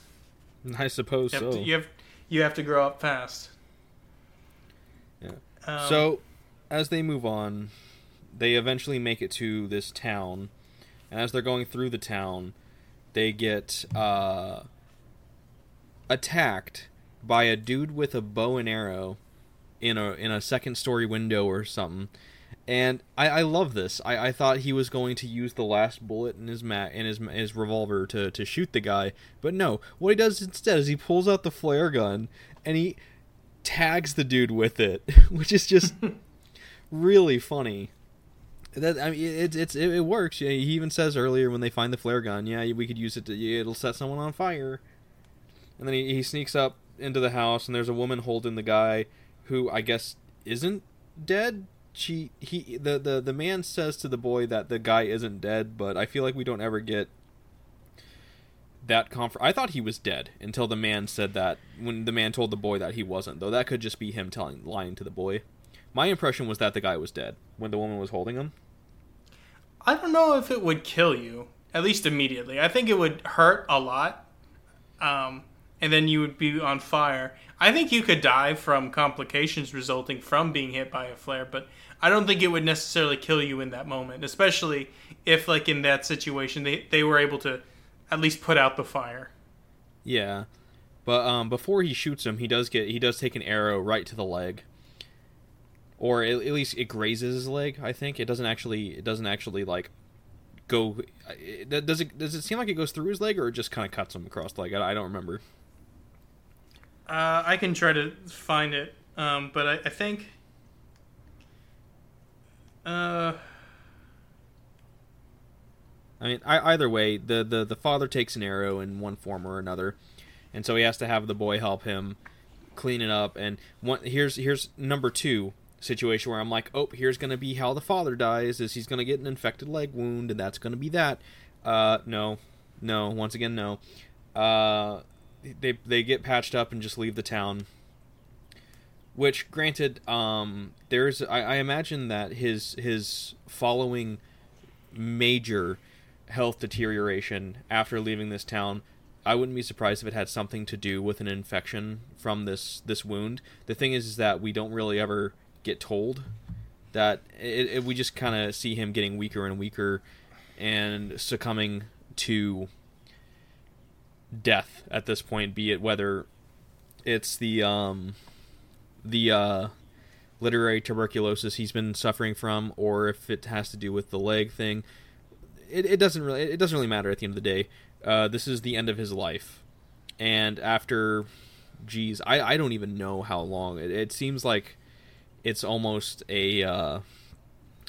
I suppose You so. to, you have you have to grow up fast. Um, so, as they move on, they eventually make it to this town, and as they're going through the town, they get uh, attacked by a dude with a bow and arrow in a in a second story window or something. And I, I love this. I, I thought he was going to use the last bullet in his mat in his his revolver to, to shoot the guy, but no. What he does instead is he pulls out the flare gun and he tags the dude with it, which is just really funny. That I mean, it, it's it, it works. Yeah, he even says earlier when they find the flare gun, yeah, we could use it to it'll set someone on fire. And then he, he sneaks up into the house, and there's a woman holding the guy, who I guess isn't dead. She he the the the man says to the boy that the guy isn't dead, but I feel like we don't ever get that comfort. I thought he was dead until the man said that when the man told the boy that he wasn't. Though that could just be him telling lying to the boy. My impression was that the guy was dead when the woman was holding him. I don't know if it would kill you, at least immediately. I think it would hurt a lot, um, and then you would be on fire. I think you could die from complications resulting from being hit by a flare, but I don't think it would necessarily kill you in that moment, especially if, like, in that situation, they, they were able to at least put out the fire. Yeah, but um, before he shoots him, he does get he does take an arrow right to the leg, or at, at least it grazes his leg. I think it doesn't actually it doesn't actually like go. it- Does it does it seem like it goes through his leg or it just kind of cuts him across the leg? I, I don't remember. Uh, I can try to find it, um, but I, I think. Uh, I mean, I, either way, the, the the father takes an arrow in one form or another, and so he has to have the boy help him clean it up. And one here's here's number two situation where I'm like, oh, here's gonna be how the father dies. Is he's gonna get an infected leg wound, and that's gonna be that. Uh, no, no. Once again, no. Uh, they they get patched up and just leave the town. Which, granted, um, there's I, I imagine that his his following major health deterioration after leaving this town. I wouldn't be surprised if it had something to do with an infection from this this wound. The thing is, is that we don't really ever get told that it, it, we just kind of see him getting weaker and weaker and succumbing to death at this point be it whether it's the um the uh literary tuberculosis he's been suffering from or if it has to do with the leg thing it, it doesn't really it doesn't really matter at the end of the day. Uh, this is the end of his life. And after geez i, I don't even know how long. It, it seems like it's almost a uh,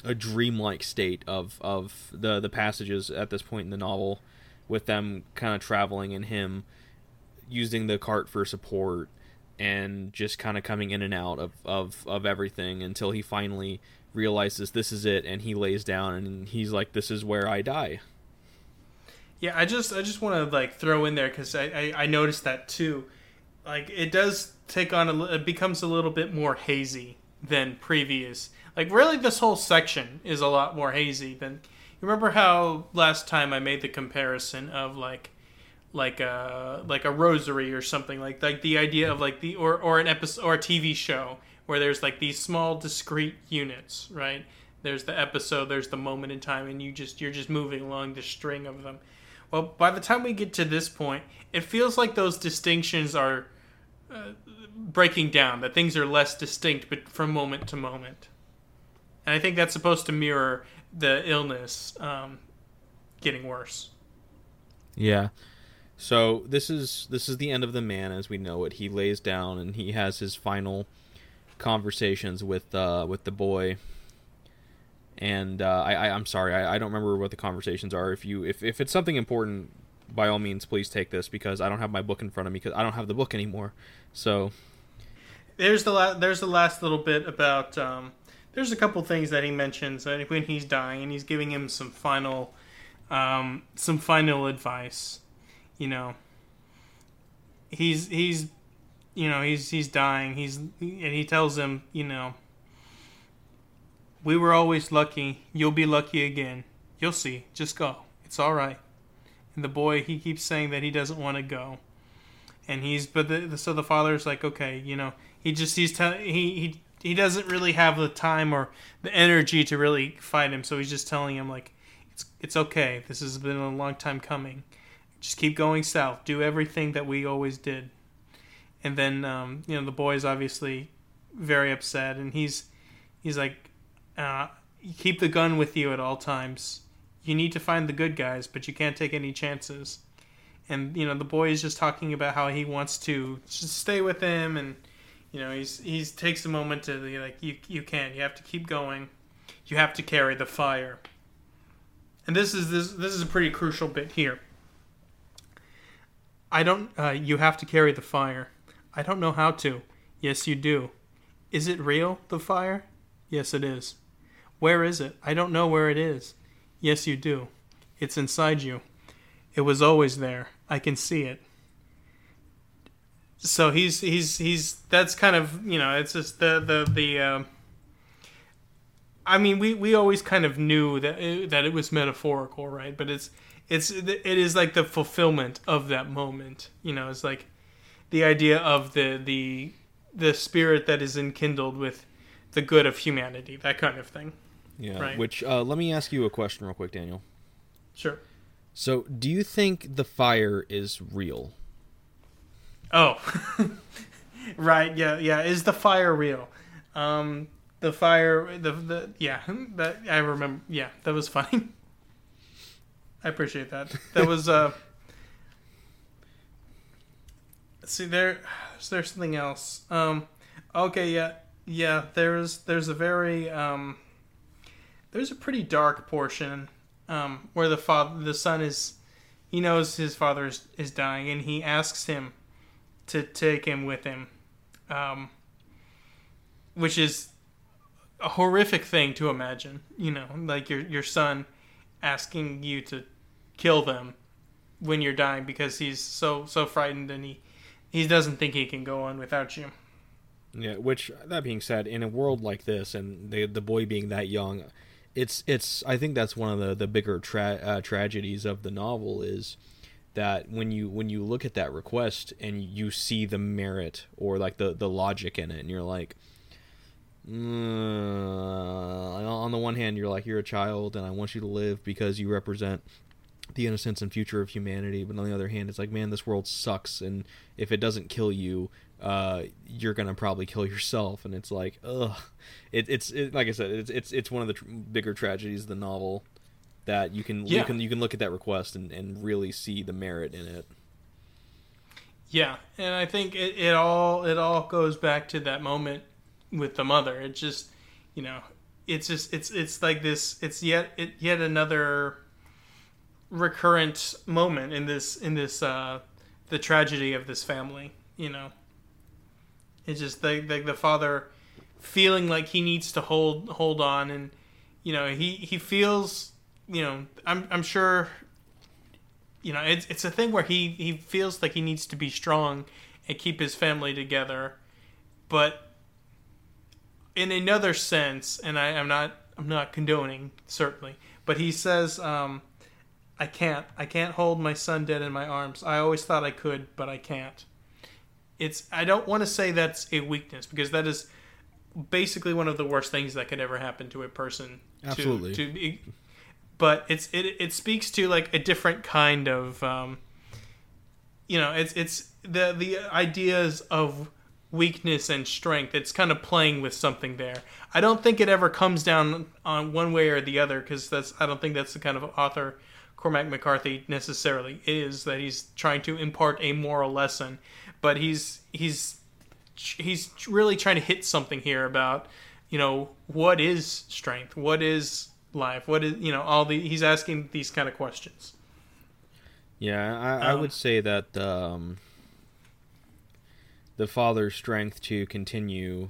a dreamlike state of of the the passages at this point in the novel with them kind of traveling and him using the cart for support and just kind of coming in and out of, of, of everything until he finally realizes this is it and he lays down and he's like this is where i die Yeah, I just I just want to like throw in there because I, I I noticed that too. Like it does take on a it becomes a little bit more hazy than previous. Like really, this whole section is a lot more hazy than. You remember how last time I made the comparison of like like a like a rosary or something like like the idea of like the or or an episode or a TV show where there's like these small discrete units, right? There's the episode, there's the moment in time, and you just you're just moving along the string of them. Well, by the time we get to this point, it feels like those distinctions are uh, breaking down. That things are less distinct, but from moment to moment. And I think that's supposed to mirror the illness um, getting worse. Yeah. So this is this is the end of the man as we know it. He lays down and he has his final conversations with uh, with the boy. And uh, I, I I'm sorry I, I don't remember what the conversations are. If you if, if it's something important, by all means please take this because I don't have my book in front of me because I don't have the book anymore. So There's the la- there's the last little bit about um, there's a couple things that he mentions when he's dying and he's giving him some final um, some final advice. You know, he's he's you know he's he's dying. He's and he tells him you know We were always lucky. You'll be lucky again. You'll see. Just go. It's all right. And the boy, he keeps saying that he doesn't want to go. And he's, but the, so the father's like, okay, you know, he just, he's, te- he, he, he doesn't really have the time or the energy to really fight him. So he's just telling him, like, it's, it's okay. This has been a long time coming. Just keep going south. Do everything that we always did. And then, um, you know, the boy's obviously very upset. And he's, he's like, uh, keep the gun with you at all times. You need to find the good guys, but you can't take any chances. And you know, the boy is just talking about how he wants to just stay with him, and you know, he's he's takes a moment to be like, you you can't. You have to keep going. You have to carry the fire. And this is this this is a pretty crucial bit here. I don't. Uh, you have to carry the fire. I don't know how to. Yes, you do. Is it real, the fire? Yes, it is. Where is it? I don't know where it is. Yes, you do. It's inside you. It was always there. I can see it. So he's he's he's that's kind of you know it's just the the the. Uh, I mean, we, we always kind of knew that it, that it was metaphorical, right? But it's it's it is like the fulfillment of that moment. You know, it's like the idea of the the the spirit that is enkindled with the good of humanity, that kind of thing. Yeah. Right. Which uh, let me ask you a question real quick, Daniel. Sure. So, do you think the fire is real? Oh, right. Yeah, yeah. Is the fire real? Um, the fire. The the yeah. That I remember. Yeah, that was funny. I appreciate that. That was uh. See there, there's something else. Um, okay, yeah, yeah. There's there's a very um. There's a pretty dark portion um, where the father, the son is, he knows his father is, is dying, and he asks him to take him with him, um, which is a horrific thing to imagine. You know, like your your son asking you to kill them when you're dying because he's so so frightened and he he doesn't think he can go on without you. Yeah. Which that being said, in a world like this, and the the boy being that young, it's it's I think that's one of the the bigger tra- uh, tragedies of the novel is that when you when you look at that request and you see the merit or like the the logic in it and you're like mm, on the one hand you're like you're a child and I want you to live because you represent the innocence and future of humanity but on the other hand it's like man this world sucks and if it doesn't kill you uh, you're gonna probably kill yourself, and it's like, ugh, it, it's it, like I said, it's it's it's one of the tr- bigger tragedies of the novel that you can Yeah. you can you can look at that request and, and really see the merit in it. Yeah, and I think it, it all it all goes back to that moment with the mother. It's just, you know, it's just it's it's like this. It's yet it yet another recurrent moment in this in this uh, the tragedy of this family. You know, it's just the the, the father feeling like he needs to hold hold on, and you know he he feels you know I'm I'm sure you know, it's it's a thing where he he feels like he needs to be strong and keep his family together, but in another sense, and I, I'm not I'm not condoning certainly, but he says, um, "I can't I can't hold my son dead in my arms. I always thought I could, but I can't." It's I don't want to say that's a weakness because that is basically one of the worst things that could ever happen to a person. to- Absolutely. To, be but it's it it speaks to like a different kind of um, you know it's it's the the ideas of weakness and strength it's kind of playing with something there. I don't think it ever comes down on one way or the other because that's i don't think that's the kind of author cormac mccarthy necessarily is that he's trying to impart a moral lesson. But he's he's he's really trying to hit something here about you know what is strength? What is life? What is you know all the he's asking these kind of questions. Yeah, I, I Um, would say that um, the father's strength to continue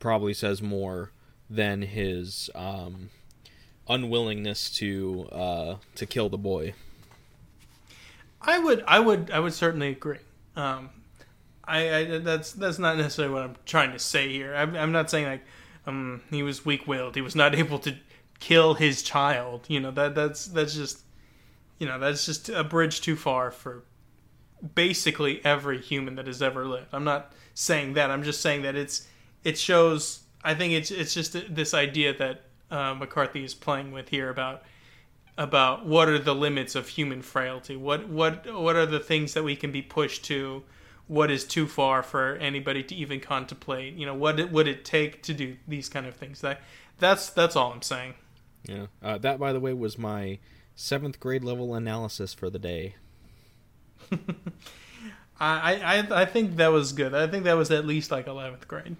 probably says more than his um, unwillingness to uh, to kill the boy. i would i would i would certainly agree um i, I that's that's not necessarily what i'm trying to say here i'm, I'm not saying like um, he was weak-willed. He was not able to kill his child. You know that that's that's just you know that's just a bridge too far for basically every human that has ever lived. I'm not saying that. I'm just saying that it's it shows. I think it's it's just this idea that uh, McCarthy is playing with here about about what are the limits of human frailty. What what what are the things that we can be pushed to? What is too far for anybody to even contemplate? You know, what it, would it take to do these kind of things? That that's that's all I'm saying. Yeah, uh, that by the way was my seventh grade level analysis for the day. I, I I think that was good. I think that was at least like eleventh grade.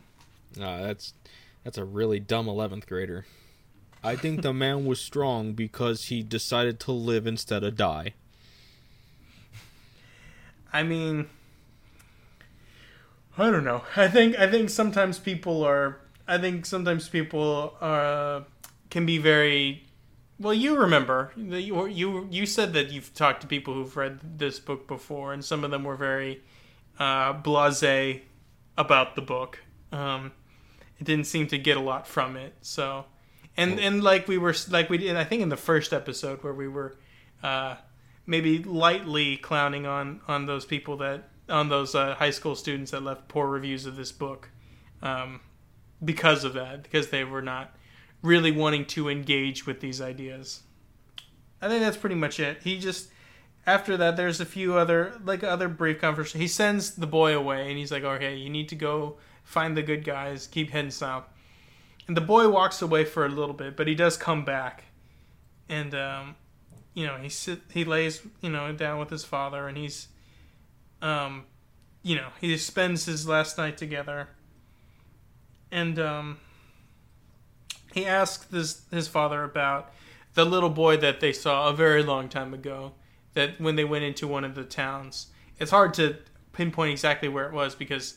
Uh, that's that's a really dumb eleventh grader. I think the man was strong because he decided to live instead of die. I mean, I don't know. I think I think sometimes people are. I think sometimes people are can be very. Well, you remember you you you said that you've talked to people who've read this book before, and some of them were very uh, blasé about the book. Um, it didn't seem to get a lot from it, so and and like we were like we did I think in the first episode where we were uh, maybe lightly clowning on on those people that on those uh, high school students that left poor reviews of this book um, because of that because they were not really wanting to engage with these ideas. I think that's pretty much it. He just after that there's a few other like other brief conversations. He sends the boy away and he's like, "Okay, you need to go find the good guys. Keep heading south." And the boy walks away for a little bit, but he does come back. And um, you know, he sit he lays, you know, down with his father and he's um you know, he spends his last night together. And um he asks this his father about the little boy that they saw a very long time ago that when they went into one of the towns. It's hard to pinpoint exactly where it was because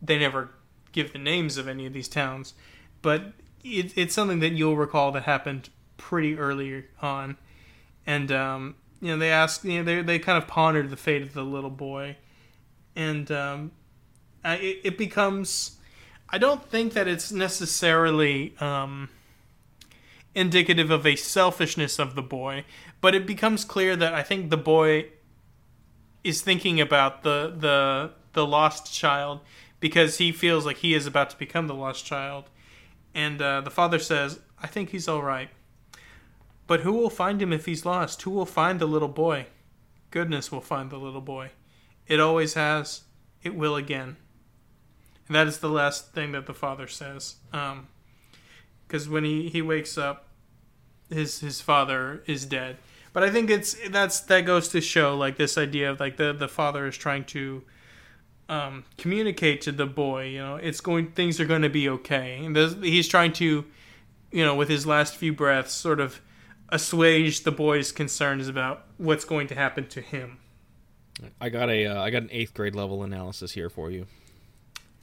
they never give the names of any of these towns but it, it's something that you'll recall that happened pretty early on, and um, you know they asked, you know, they they kind of pondered the fate of the little boy, and um, it, it becomes. I don't think that it's necessarily um, indicative of a selfishness of the boy, but it becomes clear that I think the boy is thinking about the the the lost child because he feels like he is about to become the lost child and uh, the father says, I think he's all right. But who will find him if he's lost? Who will find the little boy? Goodness will find the little boy. It always has. It will again. And that is the last thing that the father says. Because um, when he, he wakes up, his his father is dead. But I think it's that's that goes to show like this idea of like the the father is trying to um, communicate to the boy, you know, it's going, things are going to be okay. And he's trying to, you know, with his last few breaths, sort of assuage the boy's concerns about what's going to happen to him. I got a, uh, I got an eighth grade level analysis here for you.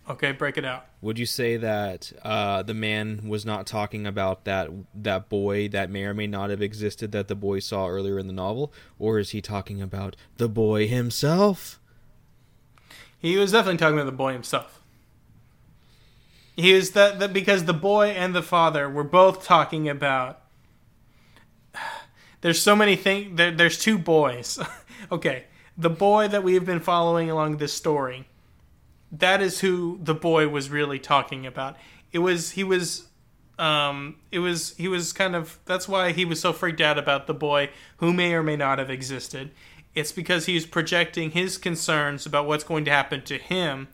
Okay, break it out. Would you say that uh, the man was not talking about that that boy that may or may not have existed that the boy saw earlier in the novel, or is he talking about the boy himself? He was definitely talking about the boy himself. He was that, that because the boy and the father were both talking about. There's so many things. There, there's two boys. okay, the boy that we have been following along this story. That is who the boy was really talking about. It was he was um, it was he was kind of that's why he was so freaked out about the boy who may or may not have existed it's because he's projecting his concerns about what's going to happen to him,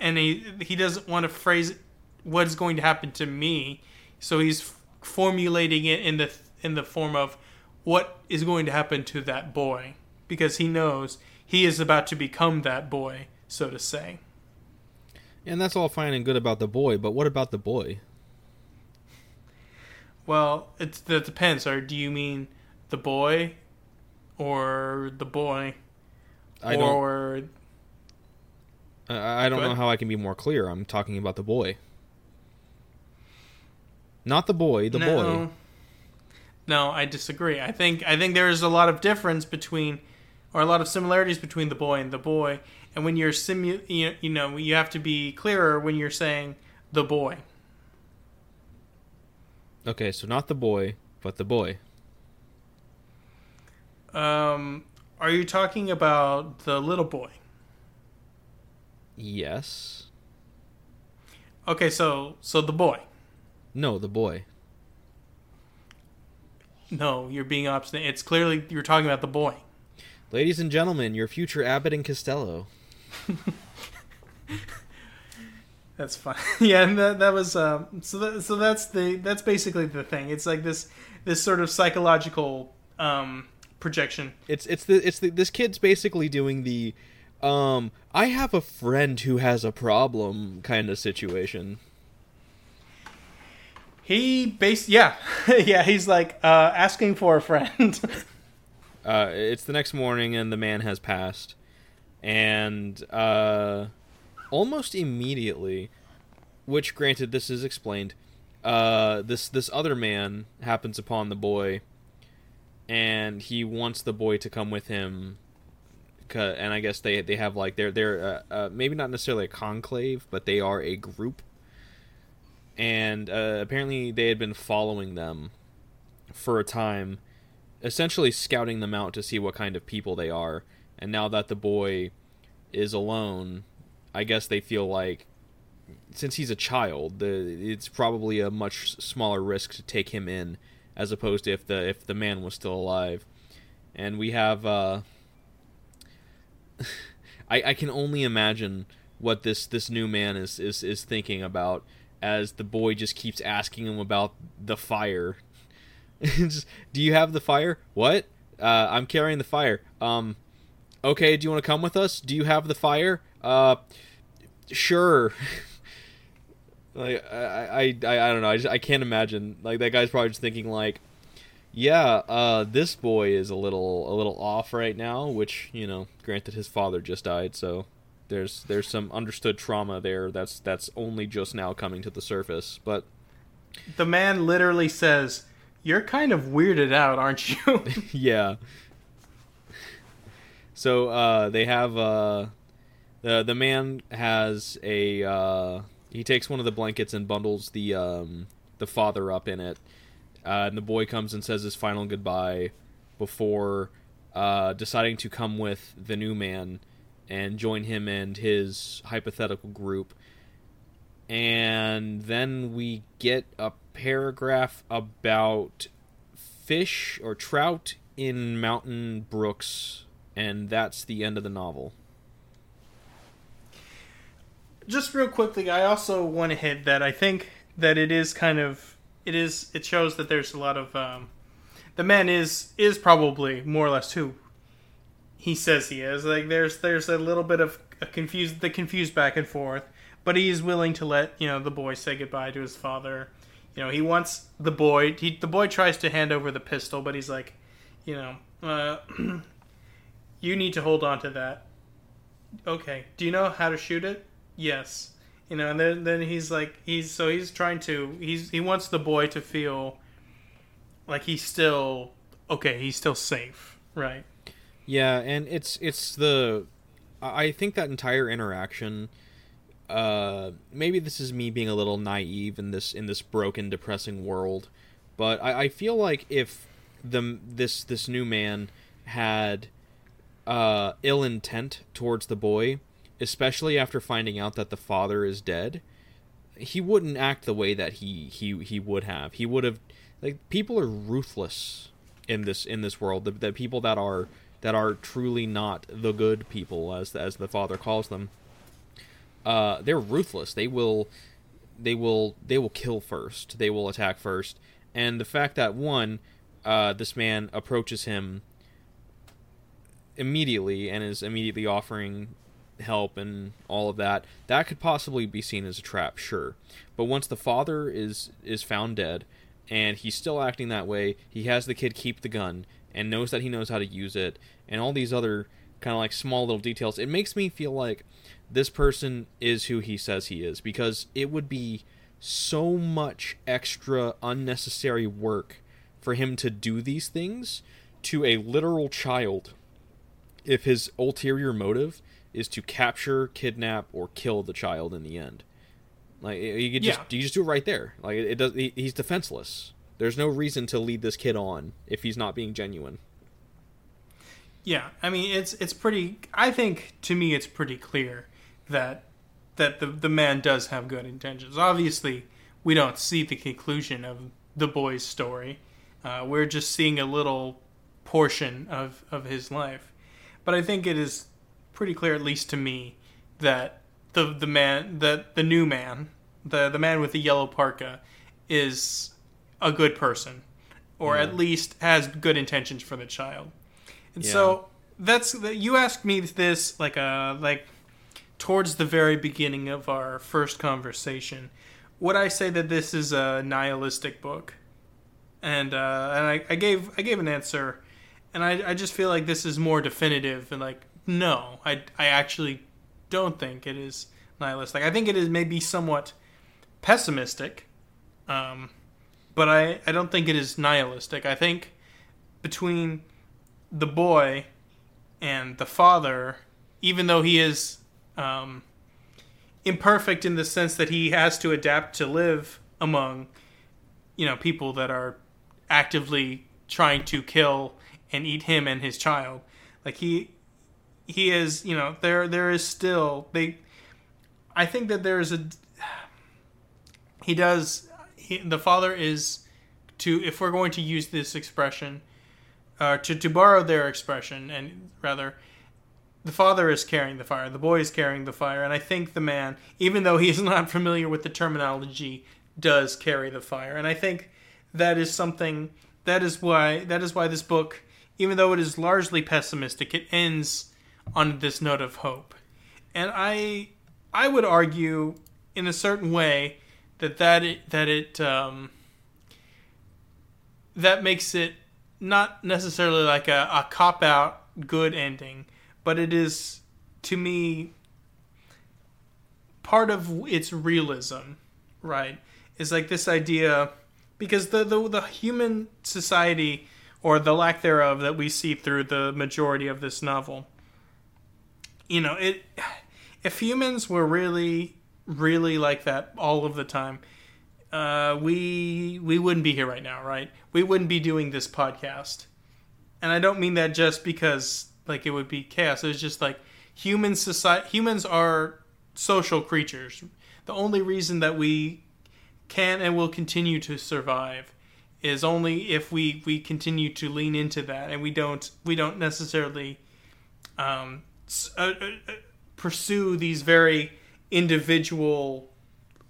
and he he doesn't want to phrase what's going to happen to me, so he's formulating it in the in the form of what is going to happen to that boy because he knows he is about to become that boy, so to say. And that's all fine and good about the boy, but what about the boy? Well, it that depends. Or do you mean the boy or the boy, I or don't, I don't know how I can be more clear. I'm talking about the boy, not the boy. The no, boy. No, I disagree. I think I think there is a lot of difference between, or a lot of similarities between the boy and the boy. And when you're simu, you, you know, you have to be clearer when you're saying the boy. Okay, so not the boy, but the boy. Um, are you talking about the little boy? Yes. Okay, so so the boy. No, the boy. No, you're being obstinate. It's clearly you're talking about the boy. Ladies and gentlemen, your future Abbott and Costello. That's fine. yeah, and that, that was um, so. That, so that's the that's basically the thing. It's like this this sort of psychological um, projection. It's it's the it's the, this kid's basically doing the um I have a friend who has a problem kind of situation. He base yeah yeah he's like uh, asking for a friend. Uh, it's the next morning and the man has passed, and uh, almost immediately, which granted this is explained, uh, this this other man happens upon the boy, and he wants the boy to come with him. And I guess they they have like they're they're uh, uh, maybe not necessarily a conclave, but they are a group. And uh, apparently they had been following them for a time, essentially scouting them out to see what kind of people they are. And now that the boy is alone, I guess they feel like since he's a child, the, it's probably a much smaller risk to take him in as opposed to if the if the man was still alive. And we have uh I I can only imagine what this this new man is is is thinking about as the boy just keeps asking him about the fire. do you have the fire? What? Uh, I'm carrying the fire. Um, okay. Do you want to come with us? Do you have the fire? Uh, sure. like I, I, I, I don't know. I just I can't imagine. Like that guy's probably just thinking like, yeah, uh, this boy is a little a little off right now. Which you know, granted, his father just died, so there's there's some understood trauma there. That's that's only just now coming to the surface. But the man literally says, "You're kind of weirded out, aren't you?" yeah. So uh, they have uh, the the man has a uh, he takes one of the blankets and bundles the um, the father up in it, uh, and the boy comes and says his final goodbye before uh, deciding to come with the new man and join him and his hypothetical group. And then we get a paragraph about fish or trout in mountain brooks, and that's the end of the novel. Just real quickly, I also want to hit that I think that it is kind of it is it shows that there's a lot of um, the man is is probably more or less who he says he is. Like there's there's a little bit of a confused the confused back and forth, but he is willing to let you know the boy say goodbye to his father. You know he wants the boy. He, the boy tries to hand over the pistol, but he's like, you know, uh, you need to hold on to that. Okay. Do you know how to shoot it? Yes. You know, and then then he's like he's so he's trying to he's he wants the boy to feel like he's still okay, he's still safe, right? Yeah, and it's it's the I think that entire interaction uh maybe this is me being a little naive in this in this broken depressing world, but I, I feel like if the this this new man had uh ill intent towards the boy, especially after finding out that the father is dead, he wouldn't act the way that he he he would have. He would have like people are ruthless in this in this world. The, the people that are that are truly not the good people, as as the father calls them. Uh, they're ruthless. They will, they will, they will kill first. They will attack first. And the fact that one, uh, this man approaches him immediately and is immediately offering help and all of that, that could possibly be seen as a trap, sure. But once the father is is found dead, and he's still acting that way, he has the kid keep the gun and knows that he knows how to use it, and all these other kind of like small little details. It makes me feel like this person is who he says he is because it would be so much extra unnecessary work for him to do these things to a literal child if his ulterior motive is to capture, kidnap, or kill the child in the end. Like you could just yeah. you just do it right there. Like it, does. He, he's defenseless. There's no reason to lead this kid on if he's not being genuine. Yeah, I mean it's it's pretty. I think to me it's pretty clear that that the the man does have good intentions. Obviously, we don't see the conclusion of the boy's story. Uh, we're just seeing a little portion of of his life, but I think it is pretty clear, at least to me, that the the man that the new man, the the man with the yellow parka, is a good person, or Yeah. at least has good intentions for the child. And Yeah. so that's you asked me this like a like towards the very beginning of our first conversation. Would I say that this is a nihilistic book? And uh, and I, I gave I gave an answer, and I, I just feel like this is more definitive and like no, I I actually don't think it is nihilistic. I think it is maybe somewhat pessimistic, um, but I I don't think it is nihilistic. I think between the boy and the father, even though he is um, imperfect in the sense that he has to adapt to live among, you know, people that are actively trying to kill and eat him and his child. Like he, he is, you know, there there is still they. I think that there is a. He does. He, the father is, to if we're going to use this expression, uh, to to borrow their expression, and rather, the father is carrying the fire, the boy is carrying the fire, and I think the man, even though he is not familiar with the terminology, does carry the fire, and I think that is something that is why that is why this book, even though it is largely pessimistic, it ends on this note of hope, and I I would argue in a certain way that that it, that it um, that makes it not necessarily like a, a cop out good ending, but it is to me part of its realism, right? Is like this idea because the, the the human society or the lack thereof that we see through the majority of this novel. You know, it if humans were really really like that all of the time, uh, we we wouldn't be here right now, right? We wouldn't be doing this podcast. And I don't mean that just because like it would be chaos. It's just like human society humans are social creatures. The only reason that we can and will continue to survive is only if we we continue to lean into that and we don't we don't necessarily um, uh, uh, uh, pursue these very individual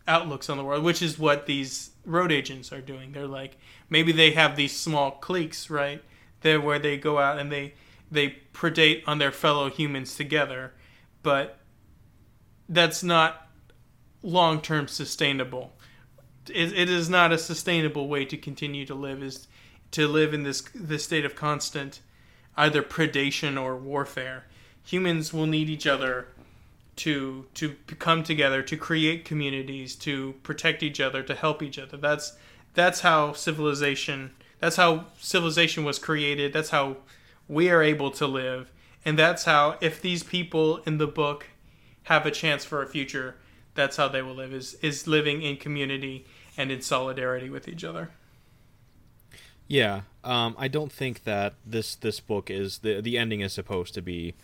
outlooks on the world, which is what these road agents are doing. They're like maybe they have these small cliques, right? There where they go out and they they predate on their fellow humans together, but that's not long term sustainable. It, it is not a sustainable way to continue to live. Is to live in this this state of constant either predation or warfare. Humans will need each other to to come together to create communities to protect each other to help each other that's that's how civilization that's how civilization was created that's how we are able to live and that's how if these people in the book have a chance for a future that's how they will live is is living in community and in solidarity with each other Yeah, um, I don't think that this this book is the the ending is supposed to be.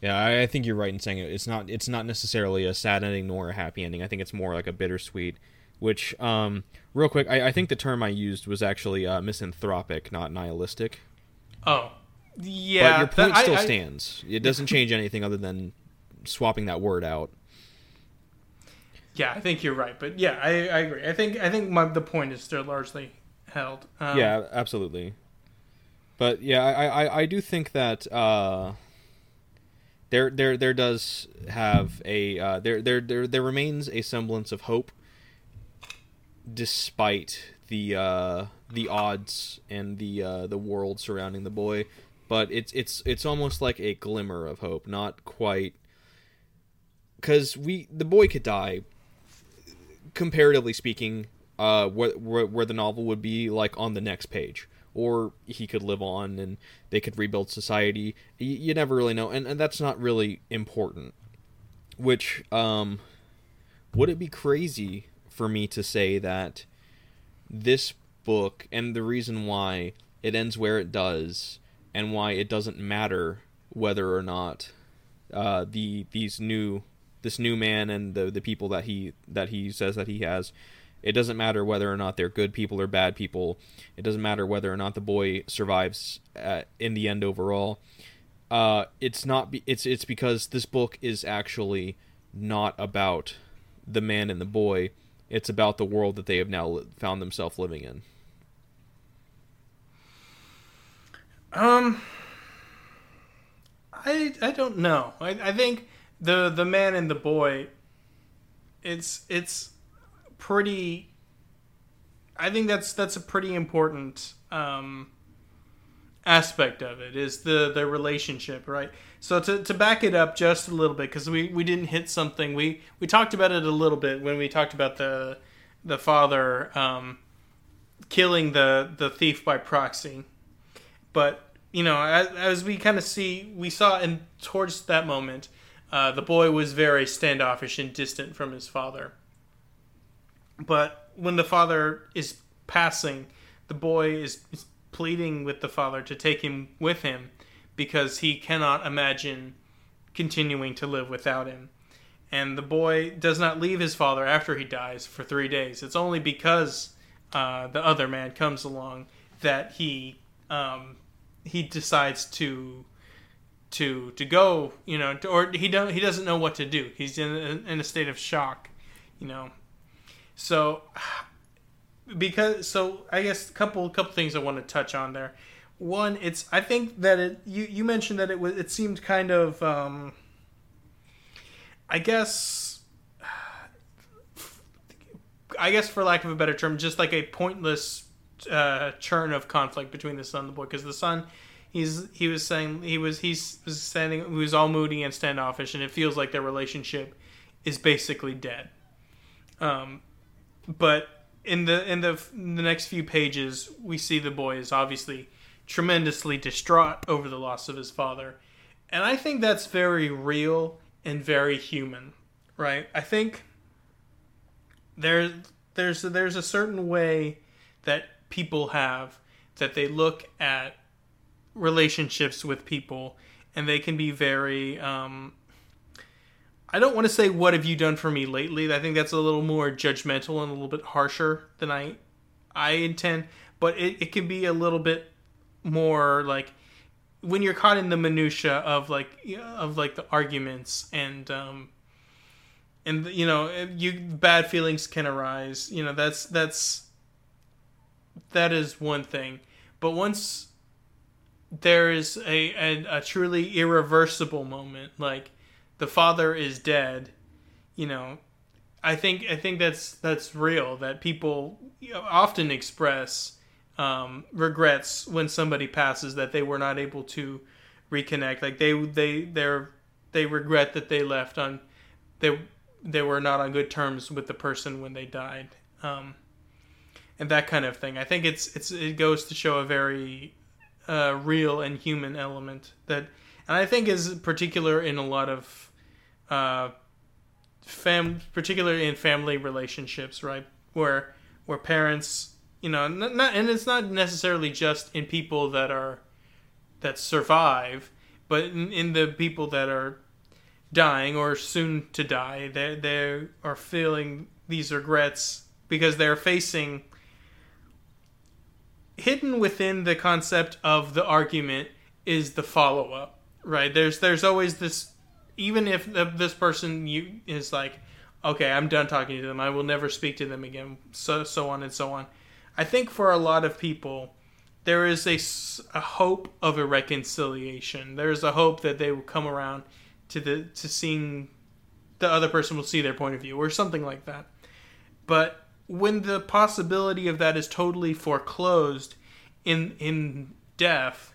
Yeah, I, I think you're right in saying it. It's not it's not necessarily a sad ending nor a happy ending. I think it's more like a bittersweet. Which, um, real quick, I, I think the term I used was actually uh, misanthropic, not nihilistic. oh yeah but your point I- still I- stands. It doesn't change anything other than swapping that word out. yeah i think you're right but yeah i, I agree i think i think my, the point is still largely held um, yeah, absolutely. But yeah, I, I, I do think that uh, there there there does have a uh, there there there there remains a semblance of hope, despite the uh, the odds and the uh, the world surrounding the boy. But it's it's it's almost like a glimmer of hope, not quite. Because we the boy could die. Comparatively speaking, uh, where, where where the novel would be like on the next page, or he could live on and they could rebuild society. You, you never really know, and, and that's not really important. Which um, would it be crazy for me to say that this book and the reason why it ends where it does and why it doesn't matter whether or not uh, the these new this new man and the the people that he that he says that he has it doesn't matter whether or not they're good people or bad people. It doesn't matter whether or not the boy survives uh, in the end overall. Uh, it's not be- it's it's because this book is actually not about the man and the boy. It's about the world that they have now found themselves living in Um, I I don't know. I, I think the the man and the boy. It's it's pretty. I think that's that's a pretty important um, aspect of it is the the relationship, right? So to, to back it up just a little bit because we, we didn't hit something we we talked about it a little bit when we talked about the the father um, killing the the thief by proxy but you know, as, as we kind of see, we saw in towards that moment, uh, the boy was very standoffish and distant from his father. But when the father is passing, the boy is, is pleading with the father to take him with him because he cannot imagine continuing to live without him. And the boy does not leave his father after he dies for three days. It's only because uh, the other man comes along that he um, he decides to to to go, you know, to, or he don't he doesn't know what to do. He's in a, in a state of shock, you know. So because so I guess a couple couple things I want to touch on there. One, it's I think that it you you mentioned that it was it seemed kind of um I guess I guess for lack of a better term, just like a pointless uh, churn of conflict between the son and the boy because the son he's he was saying he was he's was standing he was all moody and standoffish and it feels like their relationship is basically dead. Um but in the in the in the next few pages we see the boy is obviously tremendously distraught over the loss of his father. And i think that's very real and very human right? I think there there's there's a certain way that people have that they look at relationships with people and they can be very um, I don't want to say what have you done for me lately. I think that's a little more judgmental and a little bit harsher than I I intend, but it, it can be a little bit more like when you're caught in the minutia of like of like the arguments and um and you know you bad feelings can arise you know that's that's that is one thing. But once there is a, a, a truly irreversible moment, like the father is dead, you know, I think I think that's that's real. That people often express um, regrets when somebody passes that they were not able to reconnect. Like they they they they regret that they left on they they were not on good terms with the person when they died. Um, and that kind of thing. I think it's it's it goes to show a very uh, real and human element that, and I think is particular in a lot of, uh, fam particularly in family relationships, right? Where where parents, you know, not, not and it's not necessarily just in people that are that survive, but in, in the people that are dying or soon to die, they they are feeling these regrets because they're facing hidden within the concept of the argument is the follow up, right? There's there's always this, even if the, this person you is like, okay, I'm done talking to them, I will never speak to them again, so so on and so on. I think for a lot of people, there is a, a hope of a reconciliation. There is a hope that they will come around to the to seeing the other person will see their point of view or something like that. But when the possibility of that is totally foreclosed in in death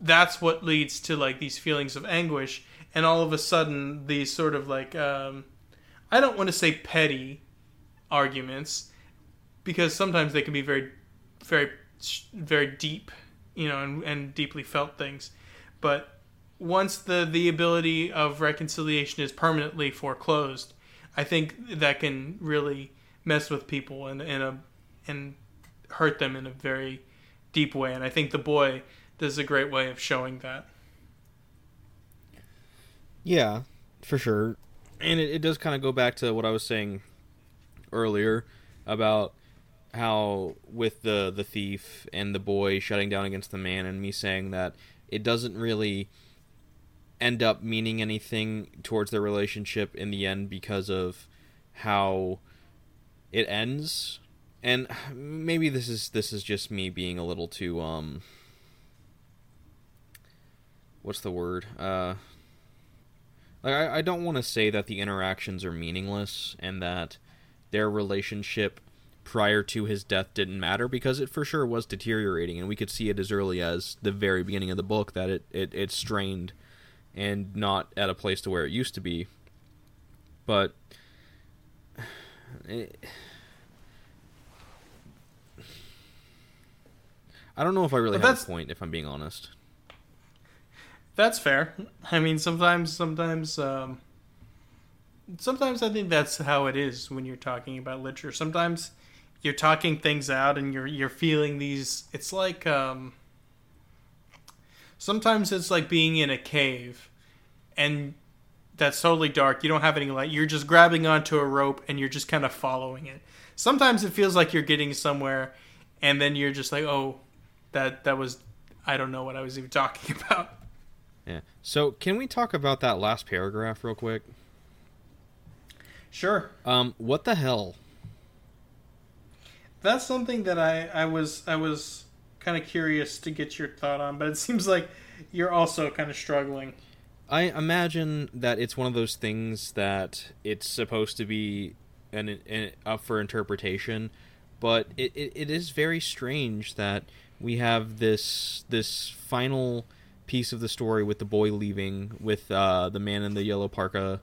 that's what leads to like these feelings of anguish. And all of a sudden these sort of like um, i don't want to say petty arguments because sometimes they can be very very very deep you know and, and deeply felt things. But once the the ability of reconciliation is permanently foreclosed i think that can really mess with people in in a in hurt them in a very deep way. And I think the boy does a great way of showing that. Yeah, for sure. And it, it does kind of go back to what I was saying earlier about how with the the thief and the boy shutting down against the man and me saying that it doesn't really end up meaning anything towards their relationship in the end because of how it ends. And maybe this is this is just me being a little too um what's the word? Uh like I, I don't want to say that the interactions are meaningless and that their relationship prior to his death didn't matter because it for sure was deteriorating and we could see it as early as the very beginning of the book that it, it, it strained and not at a place to where it used to be. But it, I don't know if I really But have a point if I'm being honest. That's fair. I mean, sometimes, sometimes, um, sometimes I think that's how it is when you're talking about literature. Sometimes you're talking things out and you're you're feeling these. It's like um, sometimes it's like being in a cave, and that's totally dark. You don't have any light. You're just grabbing onto a rope and you're just kind of following it. Sometimes it feels like you're getting somewhere, and then you're just like, oh, that that was. I don't know what I was even talking about. Yeah. So can we talk about that last paragraph real quick? Sure. Um, what the hell? That's something that I, I was I was kind of curious to get your thought on, but it seems like you're also kind of struggling. I imagine that it's one of those things that it's supposed to be an, an up for interpretation, but it, it, it is very strange that we have this this final piece of the story with the boy leaving with uh, the man in the yellow parka,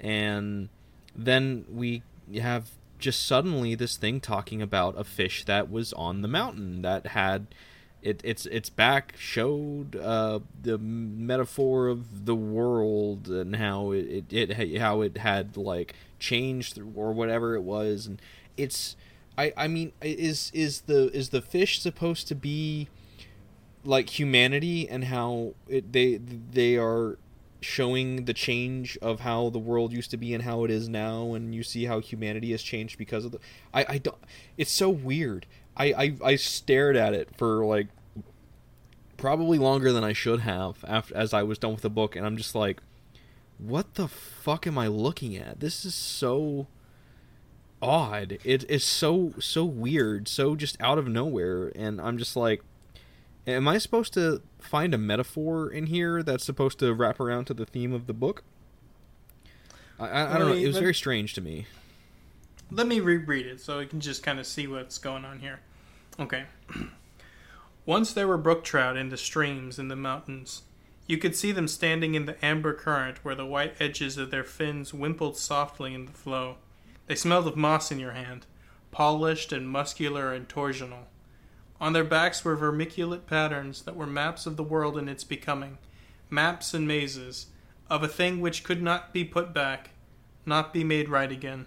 and then we have just suddenly this thing talking about a fish that was on the mountain that had it, its its back showed uh, the metaphor of the world and how it, it, it how it had like changed or whatever it was. And it's I I mean is is the is the fish supposed to be like humanity and how it they they are showing the change of how the world used to be and how it is now and you see how humanity has changed because of the I I don't it's so weird I, I, I stared at it for like probably longer than I should have after as I was done with the book and I'm just like what the fuck am I looking at? This is so odd. It is so so weird so just out of nowhere and I'm just like am I supposed to find a metaphor in here that's supposed to wrap around to the theme of the book? I, I, I don't know. It was very strange to me. Let me reread it so we can just kind of see what's going on here. Okay. Once there were brook trout in the streams in the mountains. You could see them standing in the amber current where the white edges of their fins wimpled softly in the flow. They smelled of moss in your hand, polished and muscular and torsional. On their backs were vermiculate patterns that were maps of the world in its becoming, maps and mazes, of a thing which could not be put back, not be made right again.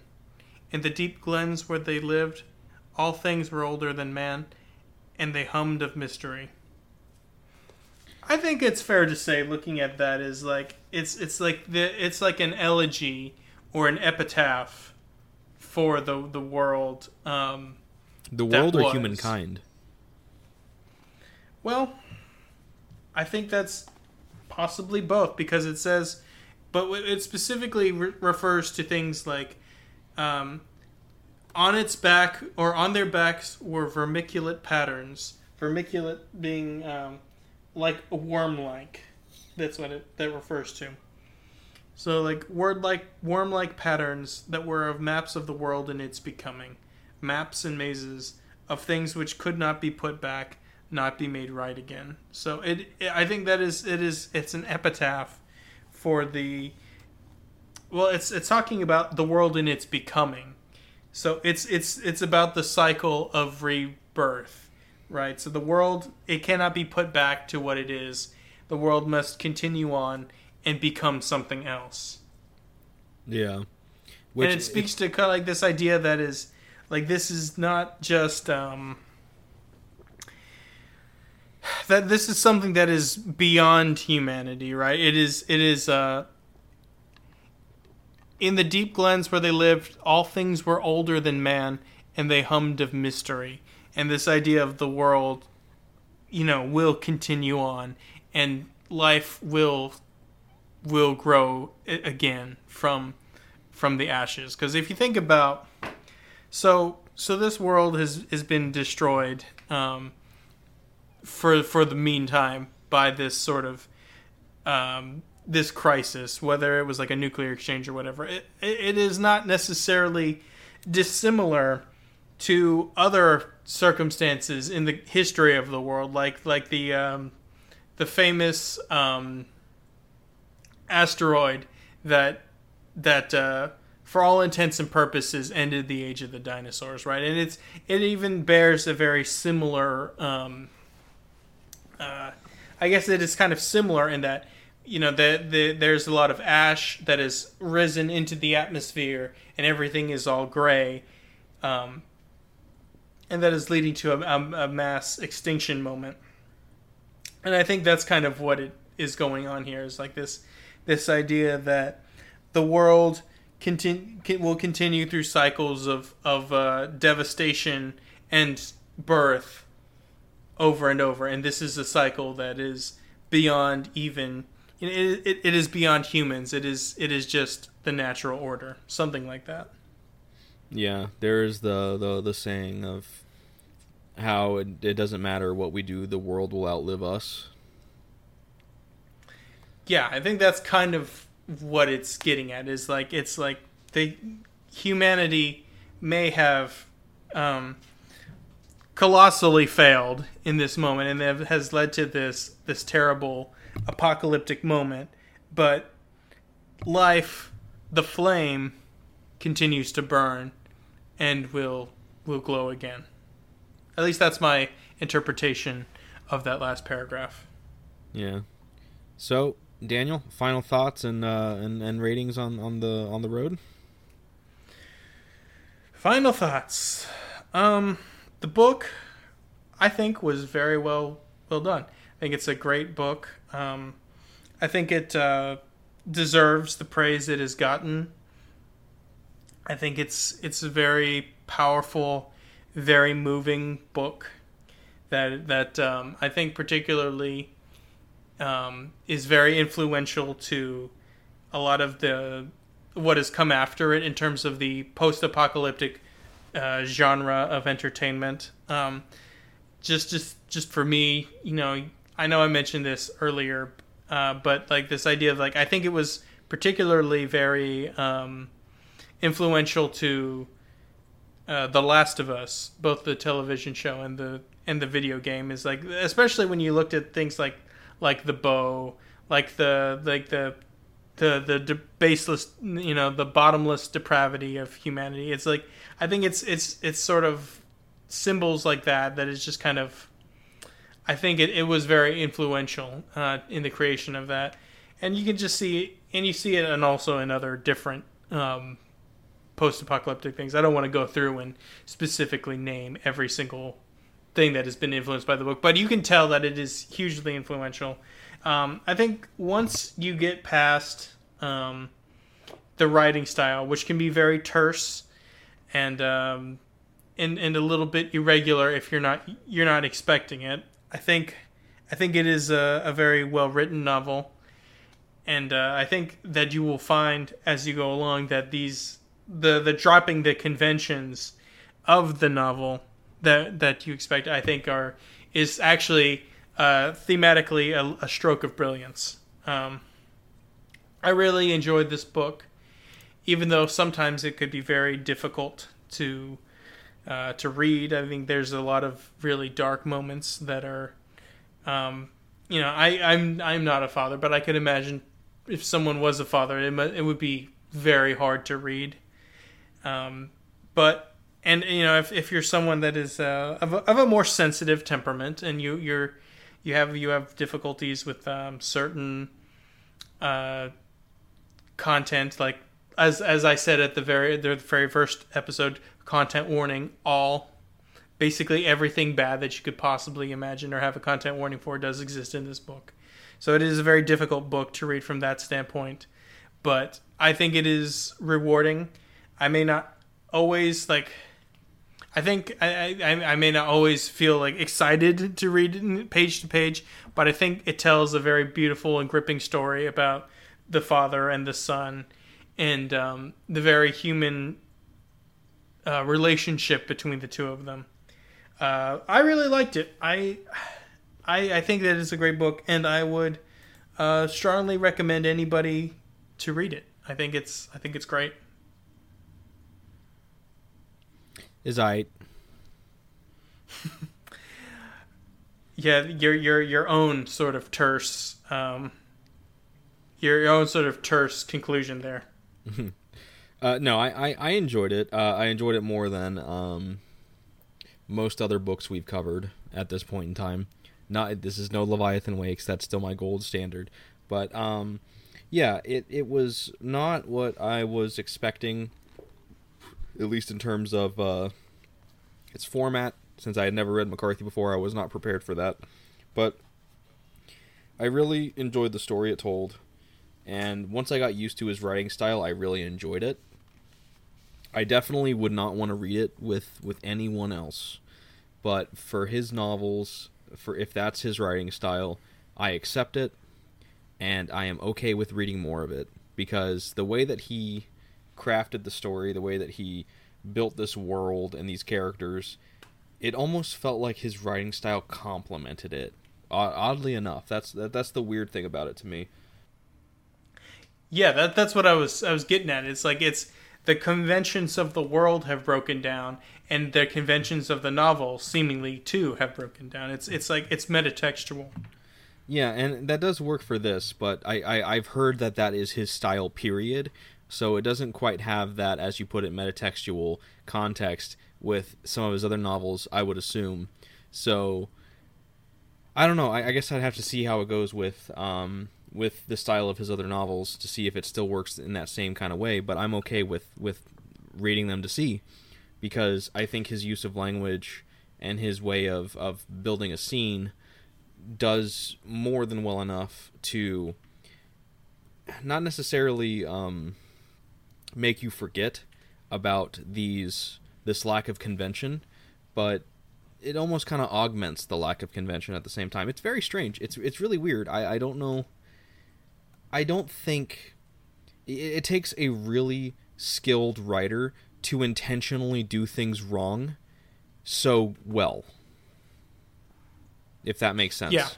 In the deep glens where they lived, all things were older than man, and they hummed of mystery. I think it's fair to say, looking at that, is like it's it's like the it's like an elegy or an epitaph for the the world. Um, the world or was- humankind well, I think that's possibly both because it says, but it specifically re- refers to things like um, on its back or on their backs were vermiculate patterns. Vermiculate being um, like a worm-like. That's what it that refers to. So like word-like worm-like patterns that were of maps of the world in its becoming, maps and mazes of things which could not be put back, not be made right again. So it, it I think that is it is it's an epitaph for the well it's it's talking about the world in its becoming. So it's it's it's about the cycle of rebirth, right? So the world it cannot be put back to what it is. The world must continue on and become something else. yeah and it speaks to kind of like this idea that is like this is not just um that this is something that is beyond humanity, right? It is it is uh in the deep glens where they lived, all things were older than man, and they hummed of mystery. And this idea of the world, you know, will continue on, and life will will grow again from from the ashes. Because if you think about, so so this world has has been destroyed um, for for the meantime by this sort of um, this crisis, whether it was like a nuclear exchange or whatever. It, it is not necessarily dissimilar to other circumstances in the history of the world, like like the um, the famous um, asteroid that that uh, for all intents and purposes ended the age of the dinosaurs, right? And it's it even bears a very similar. Um, uh, I guess it is kind of similar in that you know the, the there's a lot of ash that has risen into the atmosphere and everything is all gray um, and that is leading to a, a, a, mass extinction moment. And i think that's kind of what it is going on here is like this this idea that the world continue will continue through cycles of of uh, devastation and birth over and over. And this is a cycle that is beyond even it, it, it is beyond humans. It is it is just the natural order, something like that. Yeah, there is the the the saying of how it, it doesn't matter what we do, the world will outlive us. Yeah, I think that's kind of what it's getting at. Is like it's like the humanity may have um, colossally failed in this moment, and that has led to this this terrible apocalyptic moment, but life, the flame, continues to burn and will will glow again. At least that's my interpretation of that last paragraph. Yeah. So, Daniel, final thoughts and uh, and, and ratings on, on the on the road. Final thoughts. Um, the book, I think, was very well well done. I think it's a great book. Um, I think it uh, deserves the praise it has gotten. I think it's it's a very powerful, very moving book that that um, I think particularly um, is very influential to a lot of the what has come after it in terms of the post-apocalyptic uh, genre of entertainment. Um, just just just for me, you know, I know I mentioned this earlier, uh, but like this idea of like I think it was particularly very um, influential to uh, The Last of Us, both the television show and the and the video game. Is like especially when you looked at things like like the bow, like the like the the the de- baseless, you know, the bottomless depravity of humanity. It's like I think it's it's it's sort of symbols like that that is just kind of I think it, it was very influential uh, in the creation of that. And you can just see, and you see it, and also in other different um, post-apocalyptic things. I don't want to go through and specifically name every single thing that has been influenced by the book, but you can tell that it is hugely influential. Um, I think once you get past um, the writing style, which can be very terse and um, and and a little bit irregular if you're not you're not expecting it, I think I think it is a, a very well written novel, and uh, I think that you will find as you go along that these the the dropping the conventions of the novel that that you expect I think are is actually uh, thematically a, a, stroke of brilliance. Um, I really enjoyed this book, even though sometimes it could be very difficult to uh, to read. I think there's a lot of really dark moments that are, um, you know, I, I'm I'm not a father, but I could imagine if someone was a father, it, it would be very hard to read. Um, but and you know, if, if you're someone that is uh, of, a, of a more sensitive temperament and you you're you have you have difficulties with um, certain uh, content like as as I said at the very the very first episode, content warning all basically everything bad that you could possibly imagine or have a content warning for does exist in this book. So it is a very difficult book to read from that standpoint, but I think it is rewarding. I may not always like. I think I, I, I may not always feel like excited to read page to page, but I think it tells a very beautiful and gripping story about the father and the son, and um, the very human uh, relationship between the two of them. Uh, I really liked it. I, I, I think that it's a great book, and I would uh, strongly recommend anybody to read it. I think it's I think it's great. Is I. yeah, your your your own sort of terse, um, your, your own sort of terse conclusion there. Uh, no, I, I, I enjoyed it. Uh, I enjoyed it more than um, most other books we've covered at this point in time. Not this is no Leviathan Wakes. That's still my gold standard. But um, yeah, it it was not what I was expecting. At least in terms of uh, its format. Since I had never read McCarthy before, I was not prepared for that. But I really enjoyed the story it told. And once I got used to his writing style, I really enjoyed it. I definitely would not want to read it with, with anyone else. But for his novels, for if that's his writing style, I accept it and I am okay with reading more of it because the way that he crafted the story, the way that he built this world and these characters, it almost felt like his writing style complemented it. Oddly enough, that's that, that's the weird thing about it to me. Yeah, that that's what I was I was getting at. It's like it's the conventions of the world have broken down and the conventions of the novel seemingly too have broken down. It's it's like it's metatextual. Yeah, and that does work for this, but I, I I've heard that that is his style. Period. So it doesn't quite have that, as you put it, metatextual context with some of his other novels. I would assume. So I don't know. I, I guess I'd have to see how it goes with um, with the style of his other novels to see if it still works in that same kind of way. But I'm okay with with reading them to see because I think his use of language and his way of of building a scene does more than well enough to not necessarily um, make you forget about these this lack of convention, but it almost kind of augments the lack of convention at the same time. It's very strange. It's it's really weird. I, I don't know I don't think it, it takes a really skilled writer to intentionally do things wrong so well. If that makes sense. Yeah.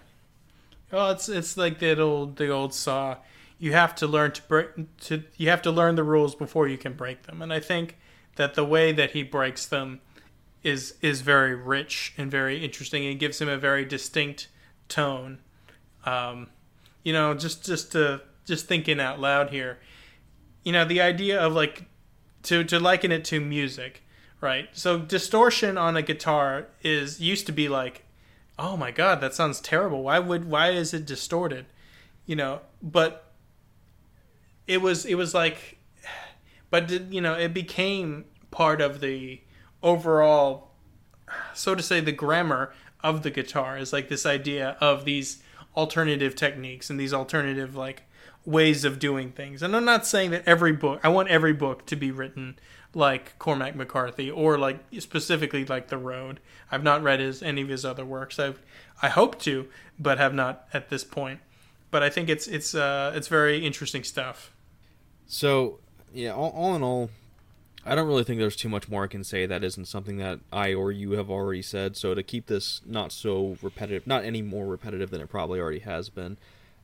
Well, it's it's like that old the old saw. You have to learn to break to you have to learn the rules before you can break them. And I think that the way that he breaks them is is very rich and very interesting and gives him a very distinct tone. Um, you know, just just to just thinking out loud here, you know, the idea of like to to liken it to music, right? So distortion on a guitar is used to be like, oh my god, that sounds terrible. Why would why is it distorted? You know, but it was it was like, but you know, it became part of the overall, so to say, the grammar of the guitar is like this idea of these alternative techniques and these alternative like ways of doing things. And I'm not saying that every book, I want every book to be written like Cormac McCarthy or like specifically like The Road. I've not read his any of his other works. I've I hope to, but have not at this point. But I think it's it's uh it's very interesting stuff. So, yeah, all, all in all, I don't really think there's too much more I can say that isn't something that I or you have already said. So to keep this not so repetitive, not any more repetitive than it probably already has been,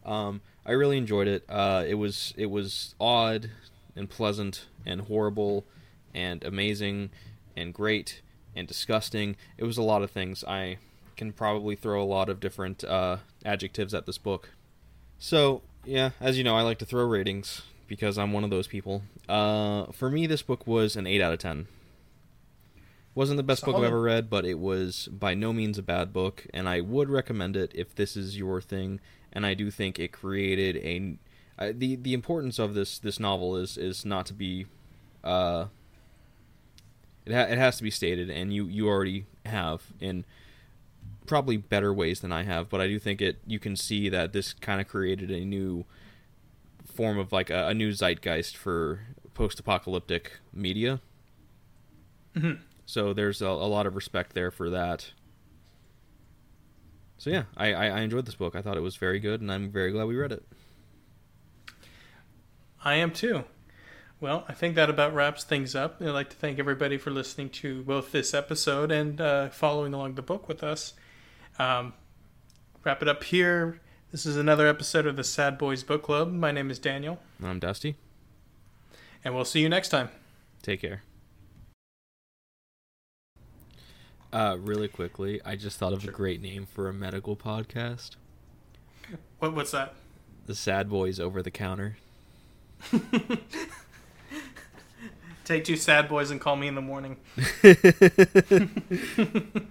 um, I really enjoyed it. Uh, it was it was odd and pleasant and horrible and amazing and great and disgusting. It was a lot of things. I can probably throw a lot of different uh, adjectives at this book. So yeah, as you know, I like to throw ratings because I'm one of those people. Uh, for me, this book was an eight out of ten. Wasn't the best Solid. book I've ever read, but it was by no means a bad book, and I would recommend it if this is your thing and I do think it created a uh, the the importance of this this novel is is not to be uh it ha- it has to be stated and you you already have in probably better ways than I have, but I do think it you can see that this kind of created a new form of like a, a new zeitgeist for post-apocalyptic media. Mhm. So there's a, a lot of respect there for that. So yeah, I, I, I enjoyed this book. I thought it was very good, and I'm very glad we read it. I am too. Well, I think that about wraps things up. I'd like to thank everybody for listening to both this episode and uh, following along the book with us. Um, wrap it up here. This is another episode of the Sad Boys Book Club. My name is Daniel, I'm Dusty. and we'll see you next time. Take care. Uh, really quickly, I just thought of Sure. a great name for a medical podcast: What, what's that? the Sad Boys Over the Counter. Take two sad boys and call me in the morning.